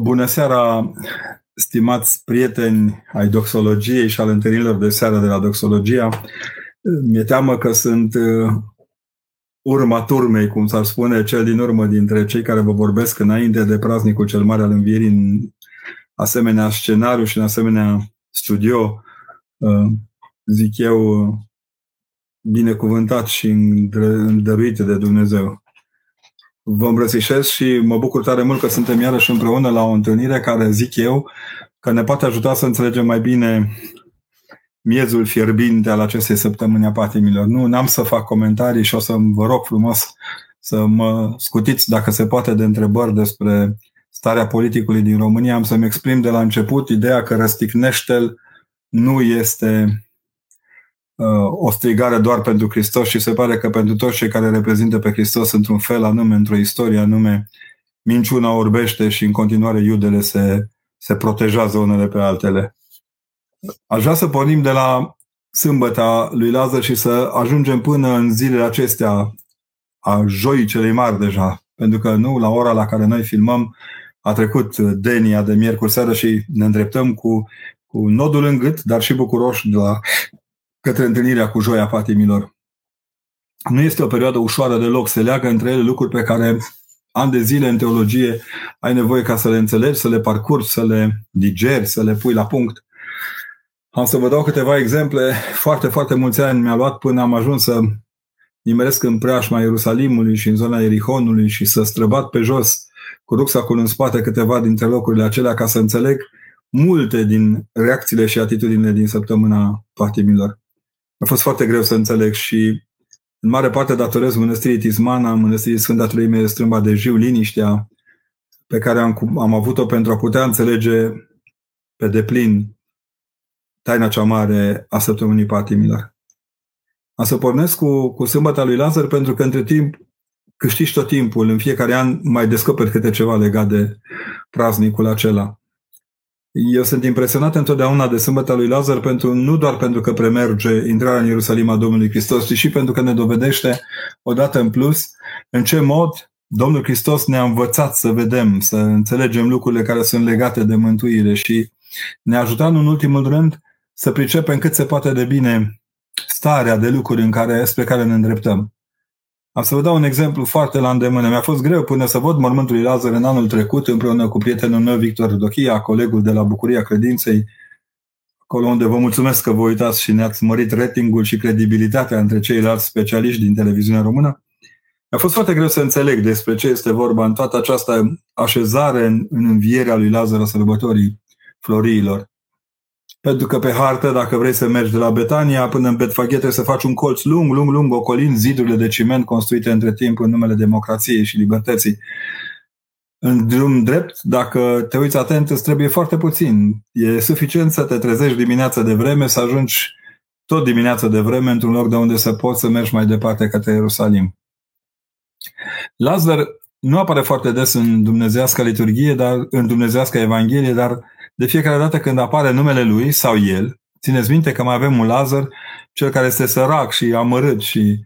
Bună seara, stimați prieteni ai doxologiei și al întâlnirilor de seară de la doxologia. Mi-e teamă că sunt uh, urma turmei, cum s-ar spune, cel din urmă dintre cei care vă vorbesc înainte de praznicul cel mare al învierii în asemenea scenariu și în asemenea studio, uh, zic eu, binecuvântat și îndăruit de Dumnezeu. Vă îmbrățișez și mă bucur tare mult că suntem iarăși împreună la o întâlnire care, zic eu, că ne poate ajuta să înțelegem mai bine miezul fierbinte al acestei săptămâni a patimilor. Nu, n-am să fac comentarii și o să vă rog frumos să mă scutiți, dacă se poate, de întrebări despre starea politicului din România. Am să-mi exprim de la început ideea că răsticnește nu este o strigare doar pentru Hristos și se pare că pentru toți cei care reprezintă pe Hristos într-un fel anume, într-o istorie anume, minciuna orbește și în continuare iudele se, se protejează unele pe altele. Aș vrea să pornim de la sâmbăta lui Lazar și să ajungem până în zilele acestea a joii celei mari deja. Pentru că nu, la ora la care noi filmăm, a trecut Denia de miercuri seară și ne îndreptăm cu, cu nodul în gât, dar și bucuroși de la către întâlnirea cu joia patimilor. Nu este o perioadă ușoară deloc, se leagă între ele lucruri pe care ani de zile în teologie ai nevoie ca să le înțelegi, să le parcurgi, să le digeri, să le pui la punct. Am să vă dau câteva exemple. Foarte, foarte mulți ani mi-a luat până am ajuns să nimeresc în preajma Ierusalimului și în zona Erihonului și să străbat pe jos cu rucsacul în spate câteva dintre locurile acelea ca să înțeleg multe din reacțiile și atitudinile din săptămâna patimilor a fost foarte greu să înțeleg și în mare parte datorez mănăstirii Tismana, mănăstirii Sfânta Trăime Strâmba de Jiu, liniștea pe care am, am avut-o pentru a putea înțelege pe deplin taina cea mare a săptămânii patimilor. Am să pornesc cu, cu sâmbăta lui Lazar pentru că între timp câștigi tot timpul, în fiecare an mai descoperi câte ceva legat de praznicul acela. Eu sunt impresionat întotdeauna de sâmbăta lui Lazar pentru, nu doar pentru că premerge intrarea în Ierusalim a Domnului Hristos, ci și pentru că ne dovedește odată în plus în ce mod Domnul Hristos ne-a învățat să vedem, să înțelegem lucrurile care sunt legate de mântuire și ne-a ajutat în ultimul rând să pricepem cât se poate de bine starea de lucruri în care, spre care ne îndreptăm. Am să vă dau un exemplu foarte la îndemână. Mi-a fost greu până să văd mormântul lui Lazar în anul trecut împreună cu prietenul meu Victor Dochia, colegul de la Bucuria Credinței, acolo unde vă mulțumesc că vă uitați și ne-ați mărit ratingul și credibilitatea între ceilalți specialiști din televiziunea română. Mi-a fost foarte greu să înțeleg despre ce este vorba în toată această așezare în, în învierea lui Lazar a sărbătorii floriilor. Pentru că pe hartă, dacă vrei să mergi de la Betania până în Betfaghe, trebuie să faci un colț lung, lung, lung, ocolind zidurile de ciment construite între timp în numele democrației și libertății. În drum drept, dacă te uiți atent, îți trebuie foarte puțin. E suficient să te trezești dimineața de vreme, să ajungi tot dimineața de vreme într-un loc de unde să poți să mergi mai departe către Ierusalim. Lazar nu apare foarte des în dumnezească liturghie, dar în dumnezească evanghelie, dar de fiecare dată când apare numele lui sau el, țineți minte că mai avem un Lazar, cel care este sărac și amărât și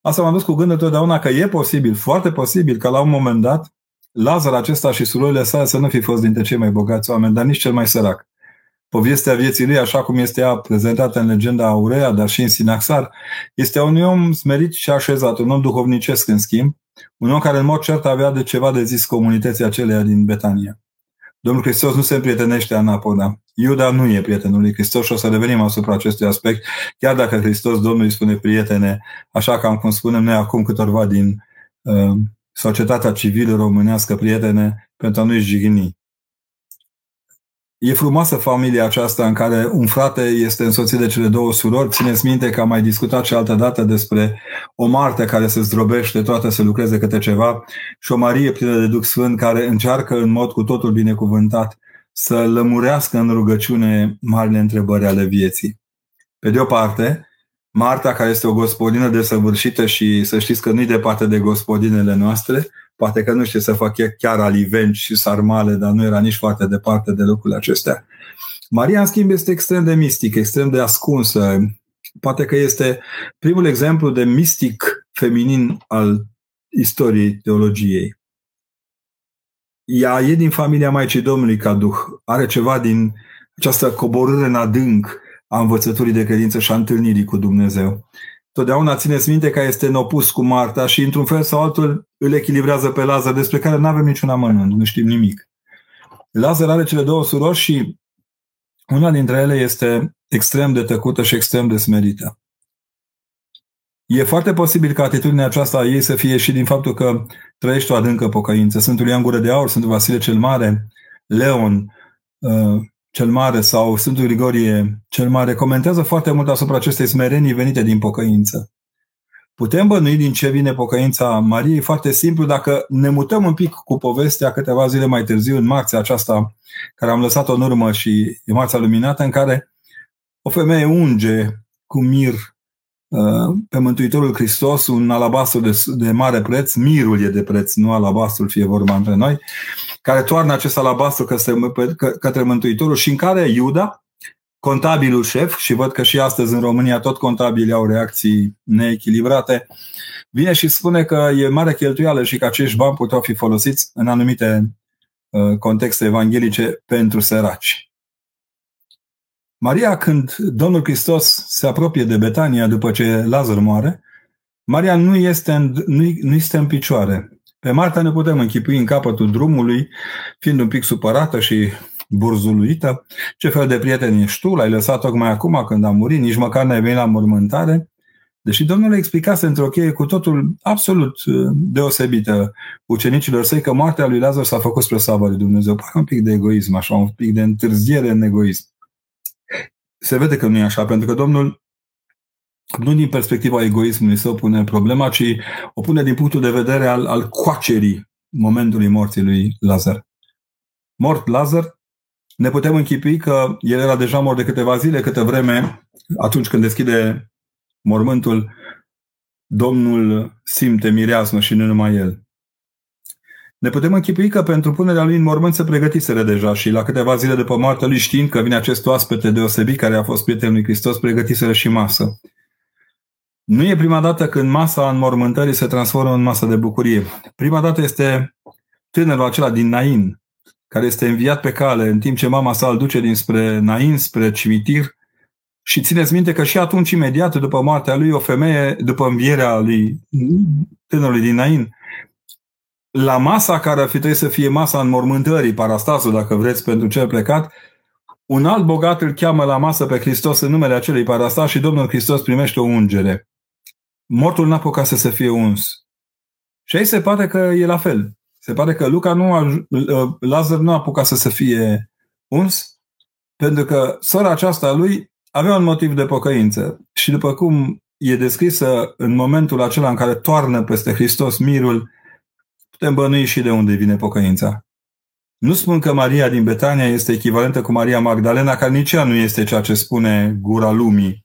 asta m-a dus cu gândul totdeauna că e posibil, foarte posibil, că la un moment dat Lazar acesta și surorile sale să nu fi fost dintre cei mai bogați oameni, dar nici cel mai sărac. Povestea vieții lui, așa cum este ea prezentată în legenda Aurea, dar și în Sinaxar, este un om smerit și așezat, un om duhovnicesc în schimb, un om care în mod cert avea de ceva de zis comunității aceleia din Betania. Domnul Hristos nu se împrietenește anapoda. Iuda nu e prietenul lui Hristos și o să revenim asupra acestui aspect, chiar dacă Hristos Domnul îi spune prietene, așa ca cum spunem noi acum câtorva din uh, societatea civilă românească prietene, pentru a nu-i jigni. E frumoasă familia aceasta în care un frate este însoțit de cele două surori. Țineți minte că am mai discutat și altă dată despre o Marte care se zdrobește toate să lucreze câte ceva și o Marie plină de Duh Sfânt care încearcă în mod cu totul binecuvântat să lămurească în rugăciune marile întrebări ale vieții. Pe de o parte, Marta, care este o gospodină desăvârșită și să știți că nu-i departe de gospodinele noastre, Poate că nu știe să facă chiar alivenci și sarmale, dar nu era nici foarte departe de lucrurile acestea. Maria, în schimb, este extrem de mistic, extrem de ascunsă. Poate că este primul exemplu de mistic feminin al istoriei teologiei. ea e din familia Maicii Domnului ca Duh. Are ceva din această coborâre în adânc a învățăturii de credință și a întâlnirii cu Dumnezeu. Totdeauna țineți minte că este în opus cu Marta și într-un fel sau altul îl echilibrează pe Lazar, despre care nu avem niciun amănunt, nu știm nimic. Lazar are cele două surori și una dintre ele este extrem de tăcută și extrem de smerită. E foarte posibil ca atitudinea aceasta a ei să fie și din faptul că trăiește o adâncă pocăință. Sfântul Ioan Gură de Aur, Sfântul Vasile cel Mare, Leon uh, cel Mare sau Sfântul Grigorie cel Mare comentează foarte mult asupra acestei smerenii venite din pocăință. Putem bănui din ce vine pocăința Mariei foarte simplu dacă ne mutăm un pic cu povestea câteva zile mai târziu în marțea aceasta care am lăsat-o în urmă și e marțea luminată în care o femeie unge cu mir uh, pe Mântuitorul Hristos un alabastru de, de mare preț, mirul e de preț, nu alabastrul, fie vorba între noi, care toarnă acest alabastru către, către Mântuitorul și în care Iuda, contabilul șef, și văd că și astăzi în România tot contabilii au reacții neechilibrate, vine și spune că e mare cheltuială și că acești bani puteau fi folosiți în anumite uh, contexte evanghelice pentru săraci. Maria, când Domnul Hristos se apropie de Betania după ce Lazar moare, Maria nu este în, nu, nu este în picioare. Pe Marta ne putem închipui în capătul drumului, fiind un pic supărată și burzuluită. Ce fel de prieten ești tu? L-ai lăsat tocmai acum când a murit, nici măcar n-ai venit la mormântare. Deși Domnul le explicase într-o cheie cu totul absolut uh, deosebită ucenicilor săi că moartea lui Lazar s-a făcut spre slavă lui Dumnezeu. Parcă un pic de egoism, așa, un pic de întârziere în egoism. Se vede că nu e așa, pentru că Domnul nu din perspectiva egoismului său pune problema, ci o pune din punctul de vedere al, al coacerii momentului morții lui Lazar. Mort Lazar, ne putem închipui că el era deja mort de câteva zile, câte vreme, atunci când deschide mormântul, Domnul simte mireasmă și nu numai el. Ne putem închipui că pentru punerea lui în mormânt se pregătiseră deja și la câteva zile după moartea lui știind că vine acest oaspete deosebit care a fost prietenul lui Hristos, pregătiseră și masă. Nu e prima dată când masa înmormântării se transformă în masă de bucurie. Prima dată este tânărul acela din Nain, care este înviat pe cale în timp ce mama sa îl duce dinspre Nain, spre cimitir și țineți minte că și atunci, imediat după moartea lui, o femeie, după învierea lui tânărului din Nain, la masa care ar fi trebuit să fie masa înmormântării, parastasul, dacă vreți, pentru cel plecat, un alt bogat îl cheamă la masă pe Hristos în numele acelui parastas și Domnul Hristos primește o ungere mortul n-a apucat să se fie uns. Și aici se pare că e la fel. Se pare că Luca nu a, ă, Lazar nu a apucat să se fie uns, pentru că sora aceasta lui avea un motiv de pocăință. Și după cum e descrisă în momentul acela în care toarnă peste Hristos mirul, putem bănui și de unde vine pocăința. Nu spun că Maria din Betania este echivalentă cu Maria Magdalena, care nici ea nu este ceea ce spune gura lumii.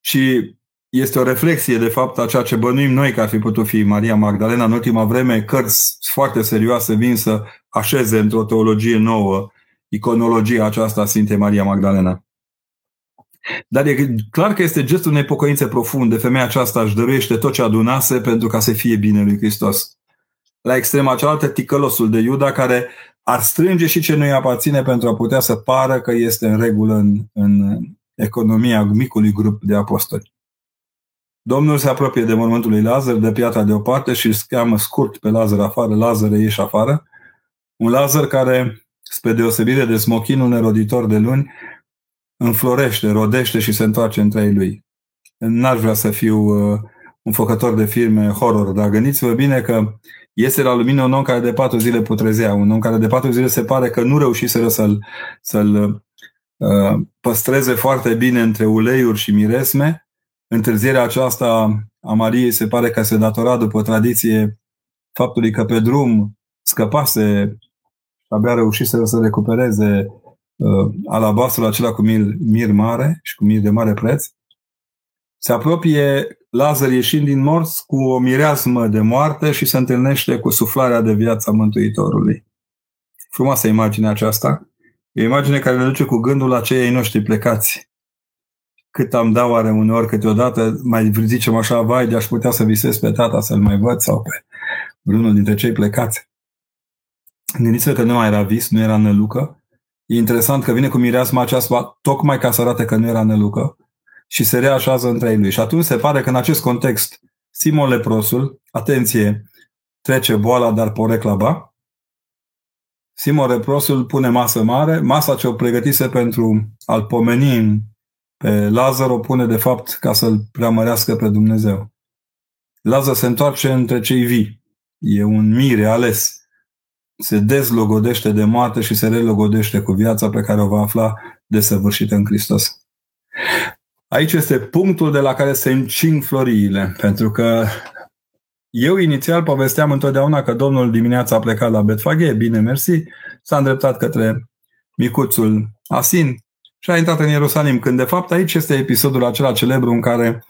Și este o reflexie, de fapt, a ceea ce bănuim noi că ar fi putut fi Maria Magdalena. În ultima vreme, cărți foarte serioase vin să așeze într-o teologie nouă iconologia aceasta a Sfintei Maria Magdalena. Dar e clar că este gestul unei pocăințe profunde. Femeia aceasta își dăruiește tot ce adunase pentru ca să fie bine lui Hristos. La extrema cealaltă, ticălosul de Iuda, care ar strânge și ce nu-i aparține pentru a putea să pară că este în regulă în, în economia micului grup de apostoli. Domnul se apropie de mormântul lui Lazar, de piatra deoparte și îl cheamă scurt pe Lazar afară, Lazar ieși afară. Un Lazar care, spre deosebire de smochinul neroditor de luni, înflorește, rodește și se întoarce între ei lui. N-aș vrea să fiu uh, un făcător de filme horror, dar gândiți-vă bine că iese la lumină un om care de patru zile putrezea, un om care de patru zile se pare că nu reușiseră să-l, să-l uh, păstreze foarte bine între uleiuri și miresme, Întârzierea aceasta a Mariei se pare că se datora după tradiție faptului că pe drum scăpase și abia reușise să recupereze uh, alabastrul acela cu mir, mir mare și cu mir de mare preț. Se apropie Lazar ieșind din morți cu o mireasmă de moarte și se întâlnește cu suflarea de viață a Mântuitorului. Frumoasă imagine aceasta. E o imagine care ne duce cu gândul la cei noștri plecați cât am dat oare uneori câteodată, mai zicem așa, vai, de aș putea să visez pe tata să-l mai văd sau pe vreunul dintre cei plecați. Gândiți-vă că nu mai era vis, nu era nălucă. E interesant că vine cu mireasma aceasta tocmai ca să arate că nu era nălucă și se reașează între ei lui. Și atunci se pare că în acest context Simon Leprosul, atenție, trece boala, dar porecla ba. Simon Leprosul pune masă mare, masa ce o pregătise pentru a-l pomeni pe Lazar o pune de fapt ca să-l preamărească pe Dumnezeu. Lazar se întoarce între cei vii. E un mire ales. Se dezlogodește de moarte și se relogodește cu viața pe care o va afla desăvârșită în Hristos. Aici este punctul de la care se încing floriile, pentru că eu inițial povesteam întotdeauna că Domnul dimineața a plecat la Betfaghe, bine mersi, s-a îndreptat către micuțul Asin și a intrat în Ierusalim, când de fapt aici este episodul acela celebru în care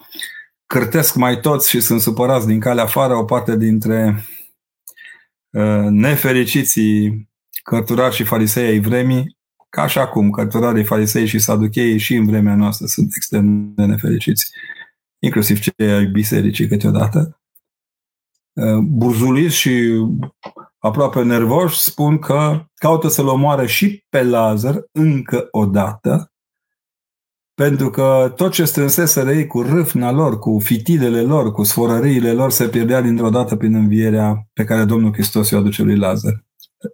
cârtesc mai toți și sunt supărați din calea afară o parte dintre uh, nefericiții cărturari și farisei ai vremii, ca și acum, cărturarii, farisei și saducheii și în vremea noastră sunt extrem de nefericiți, inclusiv cei ai bisericii câteodată. Uh, burzuliți și aproape nervoși spun că caută să-l omoare și pe Lazar încă o dată, pentru că tot ce strânseseră ei cu râfna lor, cu fitidele lor, cu sforăriile lor, se pierdea dintr-o dată prin învierea pe care Domnul Hristos i-o aduce lui Lazar.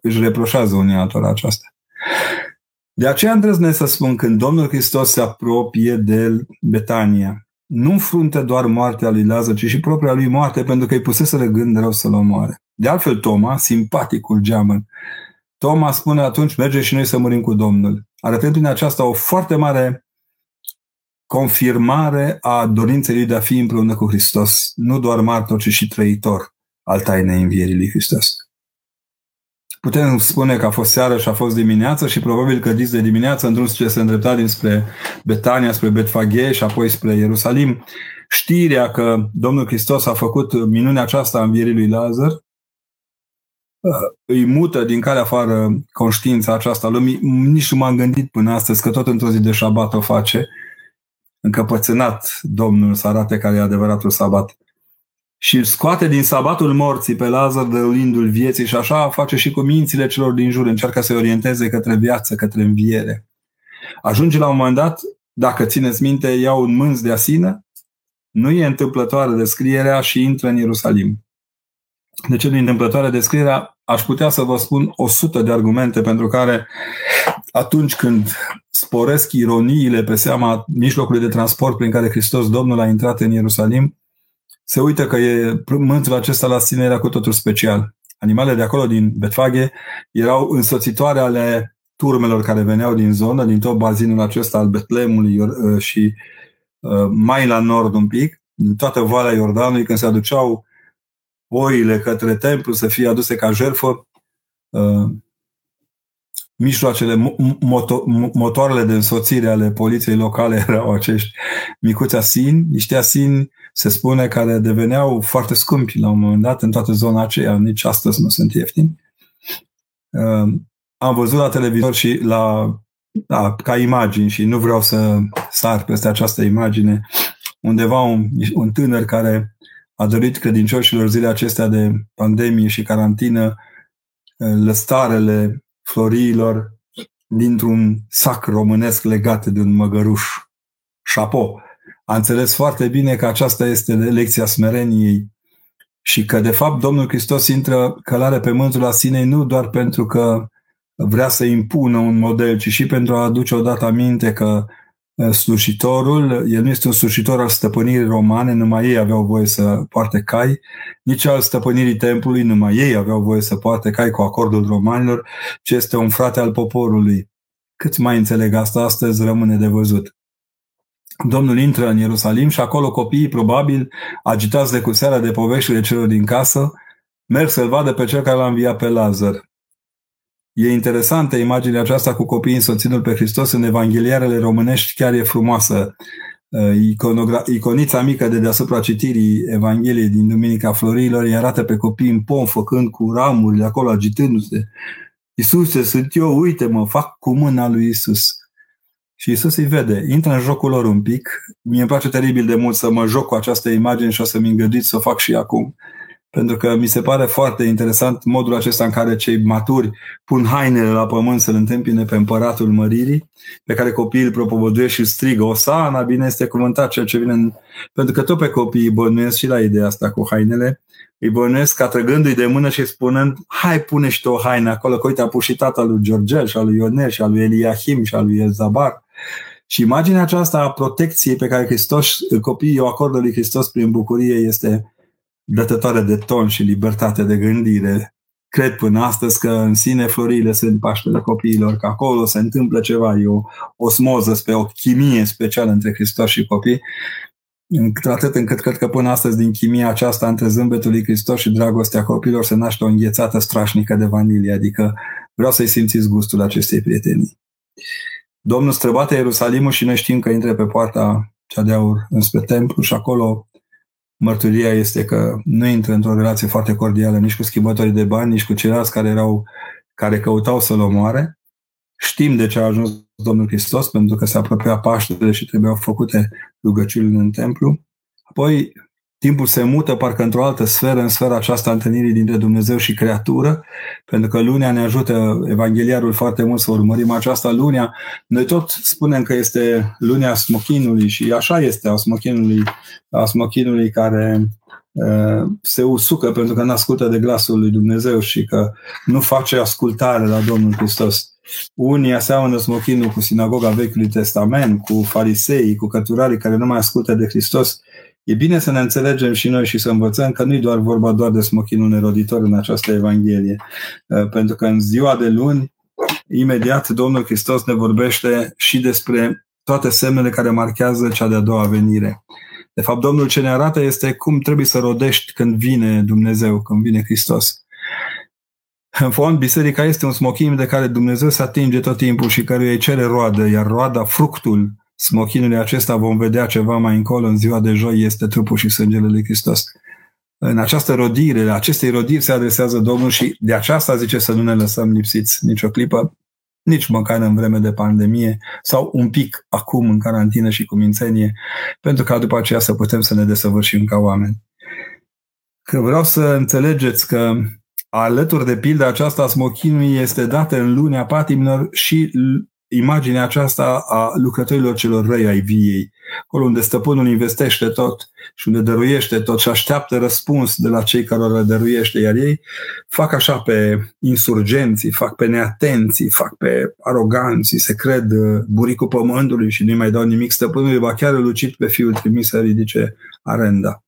Își reproșează unii altora aceasta. De aceea îndrăznesc să spun când Domnul Hristos se apropie de Betania, nu înfrunte doar moartea lui Lazar, ci și propria lui moarte, pentru că îi pusese gând rău să-l omoare. De altfel, Toma, simpaticul geamăn, Toma spune atunci, merge și noi să murim cu Domnul. Arătând prin aceasta o foarte mare confirmare a dorinței lui de a fi împreună cu Hristos, nu doar martor, ci și trăitor al tainei învierii lui Hristos. Putem spune că a fost seară și a fost dimineață și probabil că dis de dimineață în drum ce se îndrepta dinspre Betania, spre Betfagheș și apoi spre Ierusalim, știrea că Domnul Hristos a făcut minunea aceasta a învierii lui Lazar, uh, îi mută din care afară conștiința aceasta lumii. Nici nu m-am gândit până astăzi că tot într-o zi de șabat o face. Încăpățânat Domnul să arate care e adevăratul sabat și îl scoate din sabatul morții pe Lazar dăruindu-l vieții și așa face și cu mințile celor din jur, încearcă să-i orienteze către viață, către înviere. Ajunge la un moment dat, dacă țineți minte, ia un mânz de asină, nu e întâmplătoare descrierea și intră în Ierusalim. De ce nu e întâmplătoare descrierea? Aș putea să vă spun o sută de argumente pentru care atunci când sporesc ironiile pe seama mijlocului de transport prin care Hristos Domnul a intrat în Ierusalim, se uită că e, mântul acesta la sine era cu totul special. Animalele de acolo, din Betfage, erau însoțitoare ale turmelor care veneau din zonă, din tot bazinul acesta al Betlemului uh, și uh, mai la nord un pic, din toată Valea Iordanului, când se aduceau oile către templu să fie aduse ca jertfă, uh, mijloacele, moto, motoarele de însoțire ale poliției locale erau acești micuți asini, niște asini se spune, care deveneau foarte scumpi la un moment dat în toată zona aceea, nici astăzi nu sunt ieftini. Uh, am văzut la televizor și la, da, ca imagini și nu vreau să sar peste această imagine, undeva un, un tânăr care a dorit credincioșilor zile acestea de pandemie și carantină uh, lăstarele floriilor dintr-un sac românesc legat de un măgăruș. Șapo! a înțeles foarte bine că aceasta este lecția smereniei și că, de fapt, Domnul Hristos intră călare pe mântul sinei nu doar pentru că vrea să impună un model, ci și pentru a aduce odată aminte că uh, slujitorul, el nu este un slujitor al stăpânirii romane, numai ei aveau voie să poarte cai, nici al stăpânirii templului, numai ei aveau voie să poarte cai cu acordul romanilor, ci este un frate al poporului. Cât mai înțeleg asta astăzi rămâne de văzut. Domnul intră în Ierusalim și acolo copiii, probabil, agitați de cu seara de poveștile celor din casă, merg să-l vadă pe cel care l-a înviat pe Lazar. E interesantă imaginea aceasta cu copiii însoțindu pe Hristos în evangheliarele românești, chiar e frumoasă. Uh, iconogra- iconița mică de deasupra citirii Evangheliei din Duminica Florilor îi arată pe copii în pom, făcând cu ramurile acolo, agitându-se. Iisuse, sunt eu, uite mă, fac cu mâna lui Isus. Și Isus îi vede, intră în jocul lor un pic. Mie îmi place teribil de mult să mă joc cu această imagine și o să-mi îngăduiți să o fac și acum. Pentru că mi se pare foarte interesant modul acesta în care cei maturi pun hainele la pământ să-l întâmpine pe împăratul măririi, pe care copiii îl propovăduiesc și strigă, Osana, bine este cuvântat ceea ce vine în... Pentru că tot pe copii îi bănuiesc și la ideea asta cu hainele, îi bănuiesc atrăgându-i de mână și spunând, hai pune și tu o haină acolo, că uite a pus și tata lui Georgel și al lui Ionel și al lui Eliahim și al lui Elzabar. Și imaginea aceasta a protecției pe care Hristos, copiii o acordă lui Hristos prin bucurie este dătătoare de ton și libertate de gândire. Cred până astăzi că în sine florile sunt Paștele copiilor, că acolo se întâmplă ceva, e o osmoză, spre o chimie specială între Hristos și copii, atât încât cred că până astăzi din chimia aceasta între zâmbetul lui Hristos și dragostea copilor se naște o înghețată strașnică de vanilie, adică vreau să-i simțiți gustul acestei prietenii. Domnul străbate Ierusalimul și noi știm că intre pe poarta cea de aur înspre templu și acolo mărturia este că nu intră într-o relație foarte cordială nici cu schimbătorii de bani, nici cu ceilalți care erau care căutau să-l omoare. Știm de ce a ajuns Domnul Hristos, pentru că se apropia Paștele și trebuiau făcute rugăciuni în templu. Apoi timpul se mută parcă într-o altă sferă, în sfera aceasta întâlnirii dintre Dumnezeu și creatură, pentru că lunea ne ajută evangheliarul foarte mult să urmărim aceasta lunea. Noi tot spunem că este lunea smochinului și așa este a smochinului, a smochinului care uh, se usucă pentru că nu ascultă de glasul lui Dumnezeu și că nu face ascultare la Domnul Hristos. Unii aseamănă smochinul cu sinagoga Vechiului Testament, cu farisei, cu căturarii care nu mai ascultă de Hristos E bine să ne înțelegem și noi și să învățăm că nu e doar vorba doar de smochinul neroditor în această Evanghelie. Uh, pentru că în ziua de luni, imediat Domnul Hristos ne vorbește și despre toate semnele care marchează cea de-a doua venire. De fapt, Domnul ce ne arată este cum trebuie să rodești când vine Dumnezeu, când vine Hristos. În fond, biserica este un smochin de care Dumnezeu se atinge tot timpul și care îi cere roadă, iar roada, fructul smochinului acesta vom vedea ceva mai încolo în ziua de joi, este trupul și sângele lui Hristos. În această rodire, acestei rodiri se adresează Domnul și de aceasta zice să nu ne lăsăm lipsiți nicio clipă, nici măcar în vreme de pandemie sau un pic acum în carantină și cu mințenie, pentru ca după aceea să putem să ne desăvârșim ca oameni. Că vreau să înțelegeți că alături de pilda aceasta a smochinului este dată în lunea patimilor și imaginea aceasta a lucrătorilor celor răi ai viei, acolo unde stăpânul investește tot și unde dăruiește tot și așteaptă răspuns de la cei care le dăruiește, iar ei fac așa pe insurgenții, fac pe neatenții, fac pe aroganții, se cred uh, buricul pământului și nu mai dau nimic stăpânului, va chiar lucit pe fiul trimis să ridice arenda.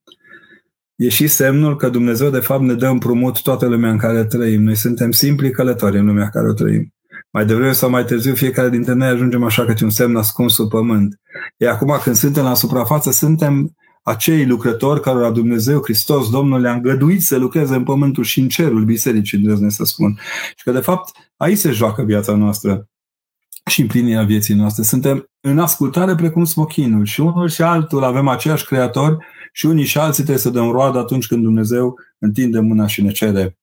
E și semnul că Dumnezeu de fapt ne dă împrumut toată lumea în care trăim. Noi suntem simpli călători în lumea în care o trăim. Mai devreme sau mai târziu, fiecare dintre noi ajungem așa că un semn ascuns sub pământ. E acum când suntem la suprafață, suntem acei lucrători care la Dumnezeu, Hristos, Domnul le-a îngăduit să lucreze în pământul și în cerul bisericii, îndrăznesc să spun. Și că, de fapt, aici se joacă viața noastră și împlinirea vieții noastre. Suntem în ascultare precum smochinul și unul și altul avem aceeași creator și unii și alții trebuie să dăm roadă atunci când Dumnezeu întinde mâna și ne cere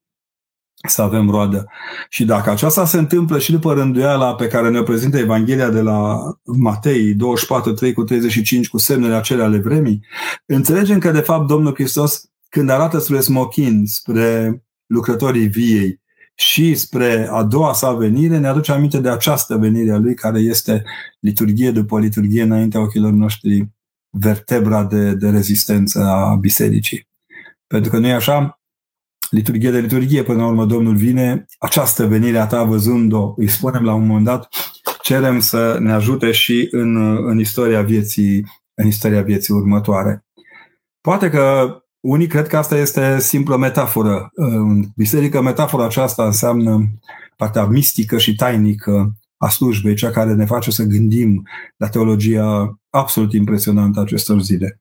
să avem roadă. Și dacă aceasta se întâmplă și după rânduiala pe care ne prezintă Evanghelia de la Matei 24, 3 cu 35 cu semnele acelea ale vremii, înțelegem că de fapt Domnul Hristos când arată spre smochin, spre lucrătorii viei și spre a doua sa venire, ne aduce aminte de această venire a lui care este liturghie după liturghie înaintea ochilor noștri, vertebra de, de rezistență a bisericii. Pentru că nu e așa, liturghie de liturghie, până la urmă Domnul vine, această venire a ta văzând-o, îi spunem la un moment dat, cerem să ne ajute și în, în istoria vieții în istoria vieții următoare. Poate că unii cred că asta este simplă metaforă. În biserică, metafora aceasta înseamnă partea mistică și tainică a slujbei, cea care ne face să gândim la teologia absolut impresionantă a acestor zile.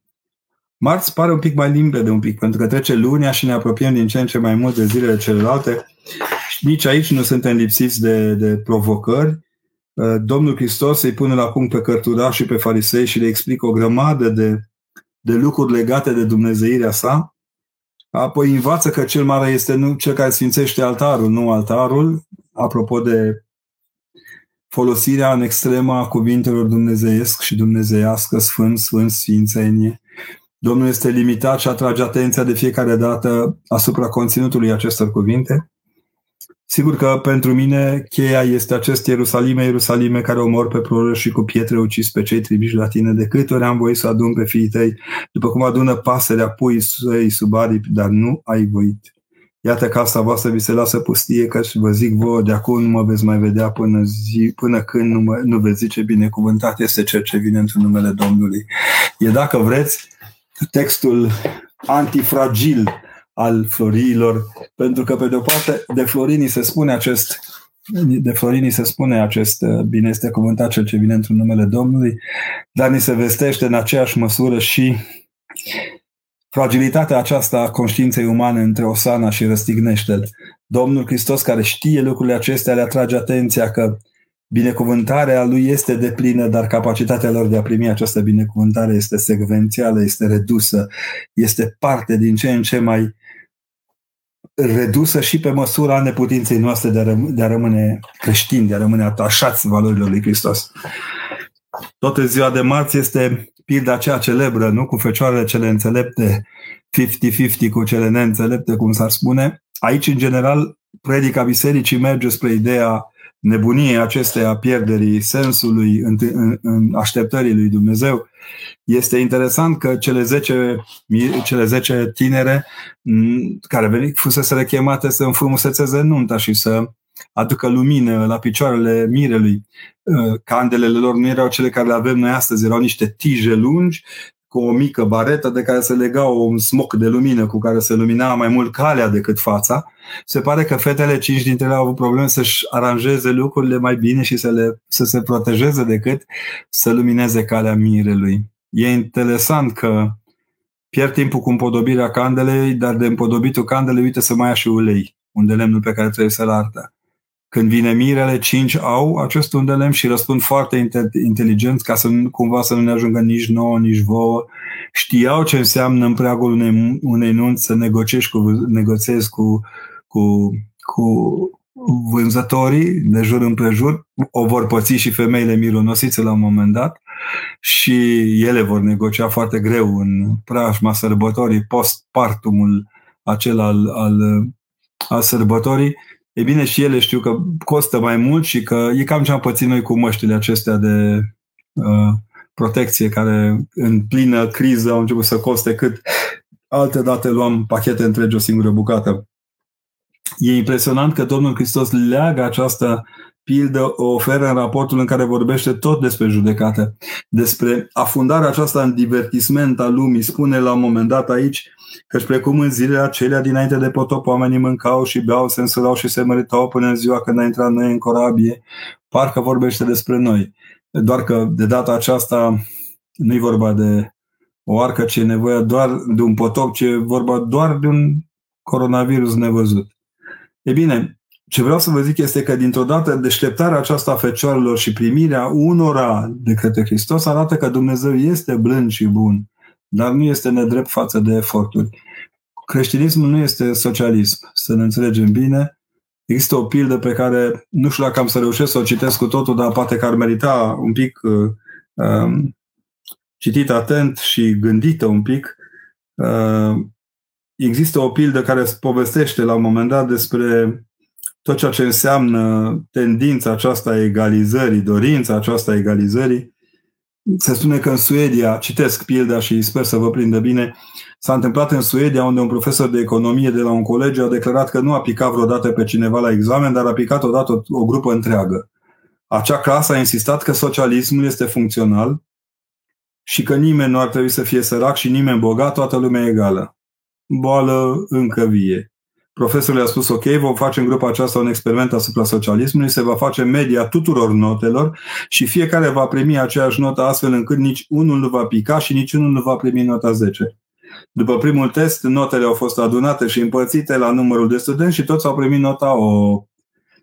Marți pare un pic mai limpede un pic, pentru că trece lunea și ne apropiem din ce în ce mai mult de zilele celelalte. Și nici aici nu suntem lipsiți de, de provocări. Uh, Domnul Hristos îi pune la punct pe cărturaș și pe farisei și le explică o grămadă de, de lucruri legate de Dumnezeirea sa. Apoi învață că cel mare este nu cel care sfințește altarul, nu altarul. Apropo de folosirea în extremă a cuvintelor dumnezeiesc și dumnezeiască, sfânt, sfânt, sfințenie Domnul este limitat și atrage atenția de fiecare dată asupra conținutului acestor cuvinte. Sigur că pentru mine cheia este acest Ierusalime, Ierusalime care omor pe proroci și cu pietre ucis pe cei tribiși la tine. De câte ori am voit să adun pe fiii tăi, după cum adună pasărea pui săi sub aripi, dar nu ai voit. Iată casa voastră vi se lasă pustie, că și vă zic vouă, de acum nu mă veți mai vedea până, zi, până când nu, mă, nu veți zice binecuvântat este cel ce vine într numele Domnului. E dacă vreți textul antifragil al florilor, pentru că pe de o parte de Florini se spune acest de Florini se spune acest bine este cuvântat cel ce vine într numele Domnului, dar ni se vestește în aceeași măsură și fragilitatea aceasta a conștiinței umane între Osana și răstignește Domnul Hristos care știe lucrurile acestea le atrage atenția că binecuvântarea lui este deplină, dar capacitatea lor de a primi această binecuvântare este secvențială, este redusă, este parte din ce în ce mai redusă și pe măsura neputinței noastre de a, răm- de a rămâne creștini, de a rămâne atașați valorilor lui Hristos. Tot în ziua de marți este pilda aceea celebră, nu? Cu fecioarele cele înțelepte, 50-50 cu cele neînțelepte, cum s-ar spune. Aici, în general, predica bisericii merge spre ideea nebuniei acesteia pierderii sensului în, în, în așteptării lui Dumnezeu. Este interesant că cele 10, cele 10 tinere care venit, fusese chemate să înfrumusețeze nunta și să aducă lumină la picioarele mirelui. Uh, candelele lor nu erau cele care le avem noi astăzi, erau niște tije lungi cu o mică baretă de care se lega un smoc de lumină cu care se lumina mai mult calea decât fața. Se pare că fetele, cinci dintre ele au avut probleme să-și aranjeze lucrurile mai bine și să, le, să se protejeze decât să lumineze calea mirelui. E interesant că pierd timpul cu împodobirea candelei, dar de împodobitul candelei, uite să mai ia și ulei, unde lemnul pe care trebuie să-l ardă. Când vine mirele, cinci au acest unde lemn și răspund foarte inteligent ca să nu, cumva să nu ne ajungă nici nouă, nici vouă. Știau ce înseamnă în preagul unei, unei nunți să negociezi cu, negociezi cu, cu, cu vânzătorii de jur împrejur. O vor păți și femeile mironosițe la un moment dat și ele vor negocia foarte greu în preajma sărbătorii, post-partumul acela al, al, al sărbătorii E bine, și ele știu că costă mai mult și că e cam ce am pățit noi cu măștile acestea de uh, protecție care în plină criză au început să coste cât alte date luam pachete întregi o singură bucată. E impresionant că Domnul Hristos leagă această pildă, o oferă în raportul în care vorbește tot despre judecată, despre afundarea aceasta în divertisment al lumii. Spune la un moment dat aici, Căci precum în zilele acelea dinainte de potop oamenii mâncau și beau, se însurau și se măritau până în ziua când a intrat noi în corabie, parcă vorbește despre noi. Doar că de data aceasta nu e vorba de o arcă, ci e nevoie doar de un potop, ci e vorba doar de un coronavirus nevăzut. E bine, ce vreau să vă zic este că dintr-o dată deșteptarea aceasta a fecioarelor și primirea unora de către Hristos arată că Dumnezeu este blând și bun dar nu este nedrept față de eforturi. Creștinismul nu este socialism, să ne înțelegem bine. Există o pildă pe care nu știu dacă am să reușesc să o citesc cu totul, dar poate că ar merita un pic uh, um, citit atent și gândită un pic. Uh, există o pildă care povestește la un moment dat despre tot ceea ce înseamnă tendința aceasta a egalizării, dorința aceasta a egalizării se spune că în Suedia, citesc pilda și sper să vă prindă bine, s-a întâmplat în Suedia unde un profesor de economie de la un colegiu a declarat că nu a picat vreodată pe cineva la examen, dar a picat odată o, o grupă întreagă. Acea clasă a insistat că socialismul este funcțional și că nimeni nu ar trebui să fie sărac și nimeni bogat, toată lumea egală. Boală încă vie. Profesorul a spus, ok, vom face în grupa aceasta un experiment asupra socialismului, se va face media tuturor notelor și fiecare va primi aceeași notă astfel încât nici unul nu va pica și nici unul nu va primi nota 10. După primul test, notele au fost adunate și împărțite la numărul de studenți și toți au primit nota o.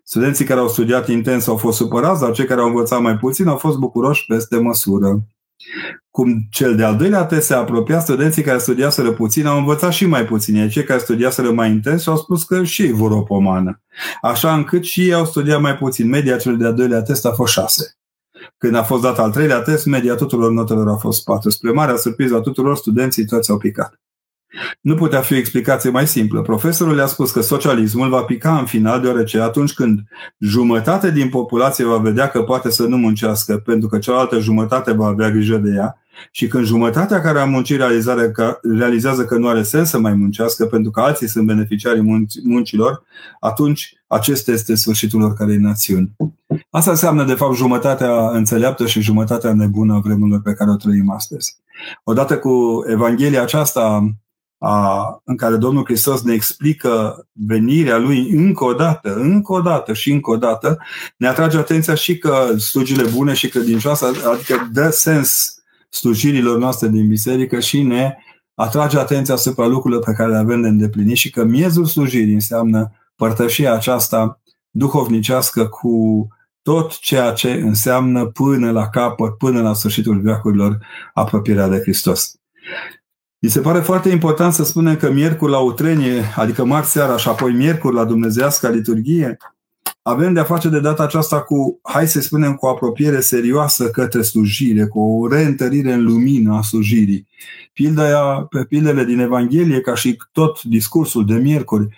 Studenții care au studiat intens au fost supărați, dar cei care au învățat mai puțin au fost bucuroși peste măsură. Cum cel de-al doilea test se apropia, studenții care studiaseră puțin au învățat și mai puțin, iar cei care studiaseră mai intens și au spus că și ei vor o pomană. Așa încât și ei au studiat mai puțin. Media cel de-al doilea test a fost șase. Când a fost dat al treilea test, media tuturor notelor a fost 4. Spre marea surpriză a tuturor, studenții toți au picat. Nu putea fi o explicație mai simplă. Profesorul le-a spus că socialismul va pica în final, deoarece atunci când jumătate din populație va vedea că poate să nu muncească, pentru că cealaltă jumătate va avea grijă de ea, și când jumătatea care a muncit realizează că nu are sens să mai muncească pentru că alții sunt beneficiarii muncilor, atunci acesta este sfârșitul oricărei națiuni. Asta înseamnă, de fapt, jumătatea înțeleaptă și jumătatea nebună a vremurilor pe care o trăim astăzi. Odată cu Evanghelia aceasta a, în care Domnul Hristos ne explică venirea Lui încă o dată, încă o dată și încă o dată, ne atrage atenția și că slujile bune și credincioase, adică dă sens slujirilor noastre din biserică și ne atrage atenția asupra lucrurilor pe care le avem de îndeplinit și că miezul slujirii înseamnă părtășia aceasta duhovnicească cu tot ceea ce înseamnă până la capăt, până la sfârșitul veacurilor, apropierea de Hristos. Mi se pare foarte important să spunem că miercuri la utrenie, adică marți seara și apoi miercuri la dumnezească liturghie, avem de-a face de data aceasta cu, hai să spunem, cu o apropiere serioasă către slujire, cu o reîntărire în lumină a slujirii. Pilda pe pildele din Evanghelie, ca și tot discursul de miercuri,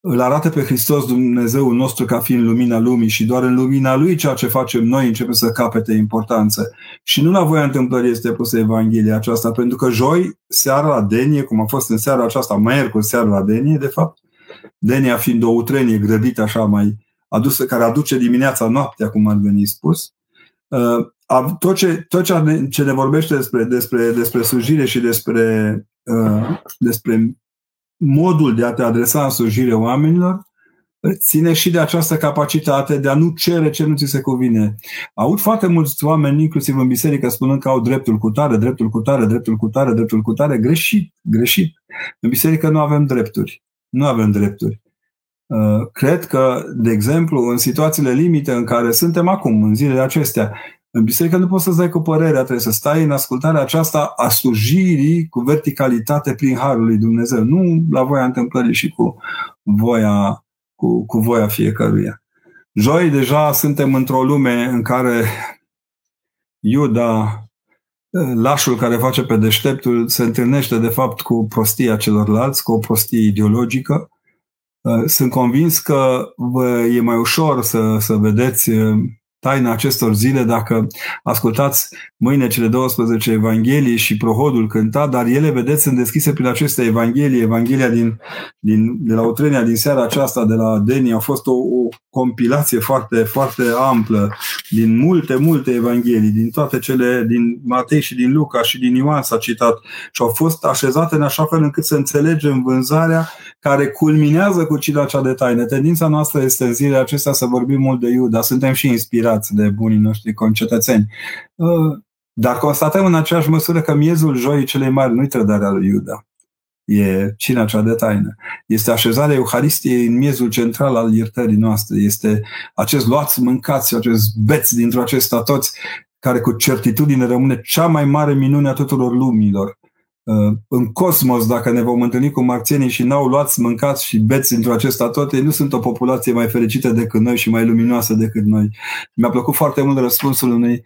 îl arată pe Hristos Dumnezeul nostru ca fiind lumina lumii și doar în lumina Lui ceea ce facem noi începe să capete importanță. Și nu la voia întâmplării este pusă Evanghelia aceasta, pentru că joi, seara la Denie, cum a fost în seara aceasta, miercuri seara la Denie, de fapt, Denia fiind o utrenie grăbită așa mai adusă, care aduce dimineața noaptea, cum ar veni spus, uh, tot ce, tot ce ne, ce ne vorbește despre, despre, despre slujire și despre, uh, despre modul de a te adresa în slujire oamenilor, ține și de această capacitate de a nu cere ce nu ți se cuvine. Aud foarte mulți oameni, inclusiv în biserică, spunând că au dreptul cu tare, dreptul cu tare, dreptul cu tare, dreptul cu tare. Greșit, greșit. În biserică nu avem drepturi. Nu avem drepturi. Uh, cred că, de exemplu, în situațiile limite în care suntem acum, în zilele acestea, în biserică nu poți să-ți dai cu părerea, trebuie să stai în ascultarea aceasta a slujirii cu verticalitate prin Harul lui Dumnezeu, nu la voia întâmplării și cu voia, cu, cu voia fiecăruia. Joi deja suntem într-o lume în care Iuda, lașul care face pe deșteptul, se întâlnește de fapt cu prostia celorlalți, cu o prostie ideologică, Uh, sunt convins că vă e mai ușor să, să vedeți uh, taina acestor zile dacă ascultați mâine cele 12 Evanghelii și prohodul cântat, dar ele, vedeți, sunt deschise prin aceste Evanghelii. Evanghelia din, din, de la Utrenia din seara aceasta, de la Deni, a fost o, o compilație foarte, foarte amplă din multe, multe Evanghelii, din toate cele, din Matei și din Luca și din Ioan s-a citat și au fost așezate în așa fel încât să înțelegem vânzarea care culminează cu cina cea de taină. Tendința noastră este în zilele acestea să vorbim mult de Iuda, suntem și inspirați de bunii noștri concetățeni. Uh, dar constatăm în aceeași măsură că miezul joii celei mari nu-i trădarea lui Iuda. E cina cea de taină. Este așezarea Euharistiei în miezul central al iertării noastre. Este acest luați, mâncați, acest beți dintr-o acesta toți, care cu certitudine rămâne cea mai mare minune a tuturor lumilor. Uh, în cosmos, dacă ne vom întâlni cu marțienii și n-au luat, mâncați și beți într-o acesta tot, ei nu sunt o populație mai fericită decât noi și mai luminoasă decât noi. Mi-a plăcut foarte mult răspunsul unui,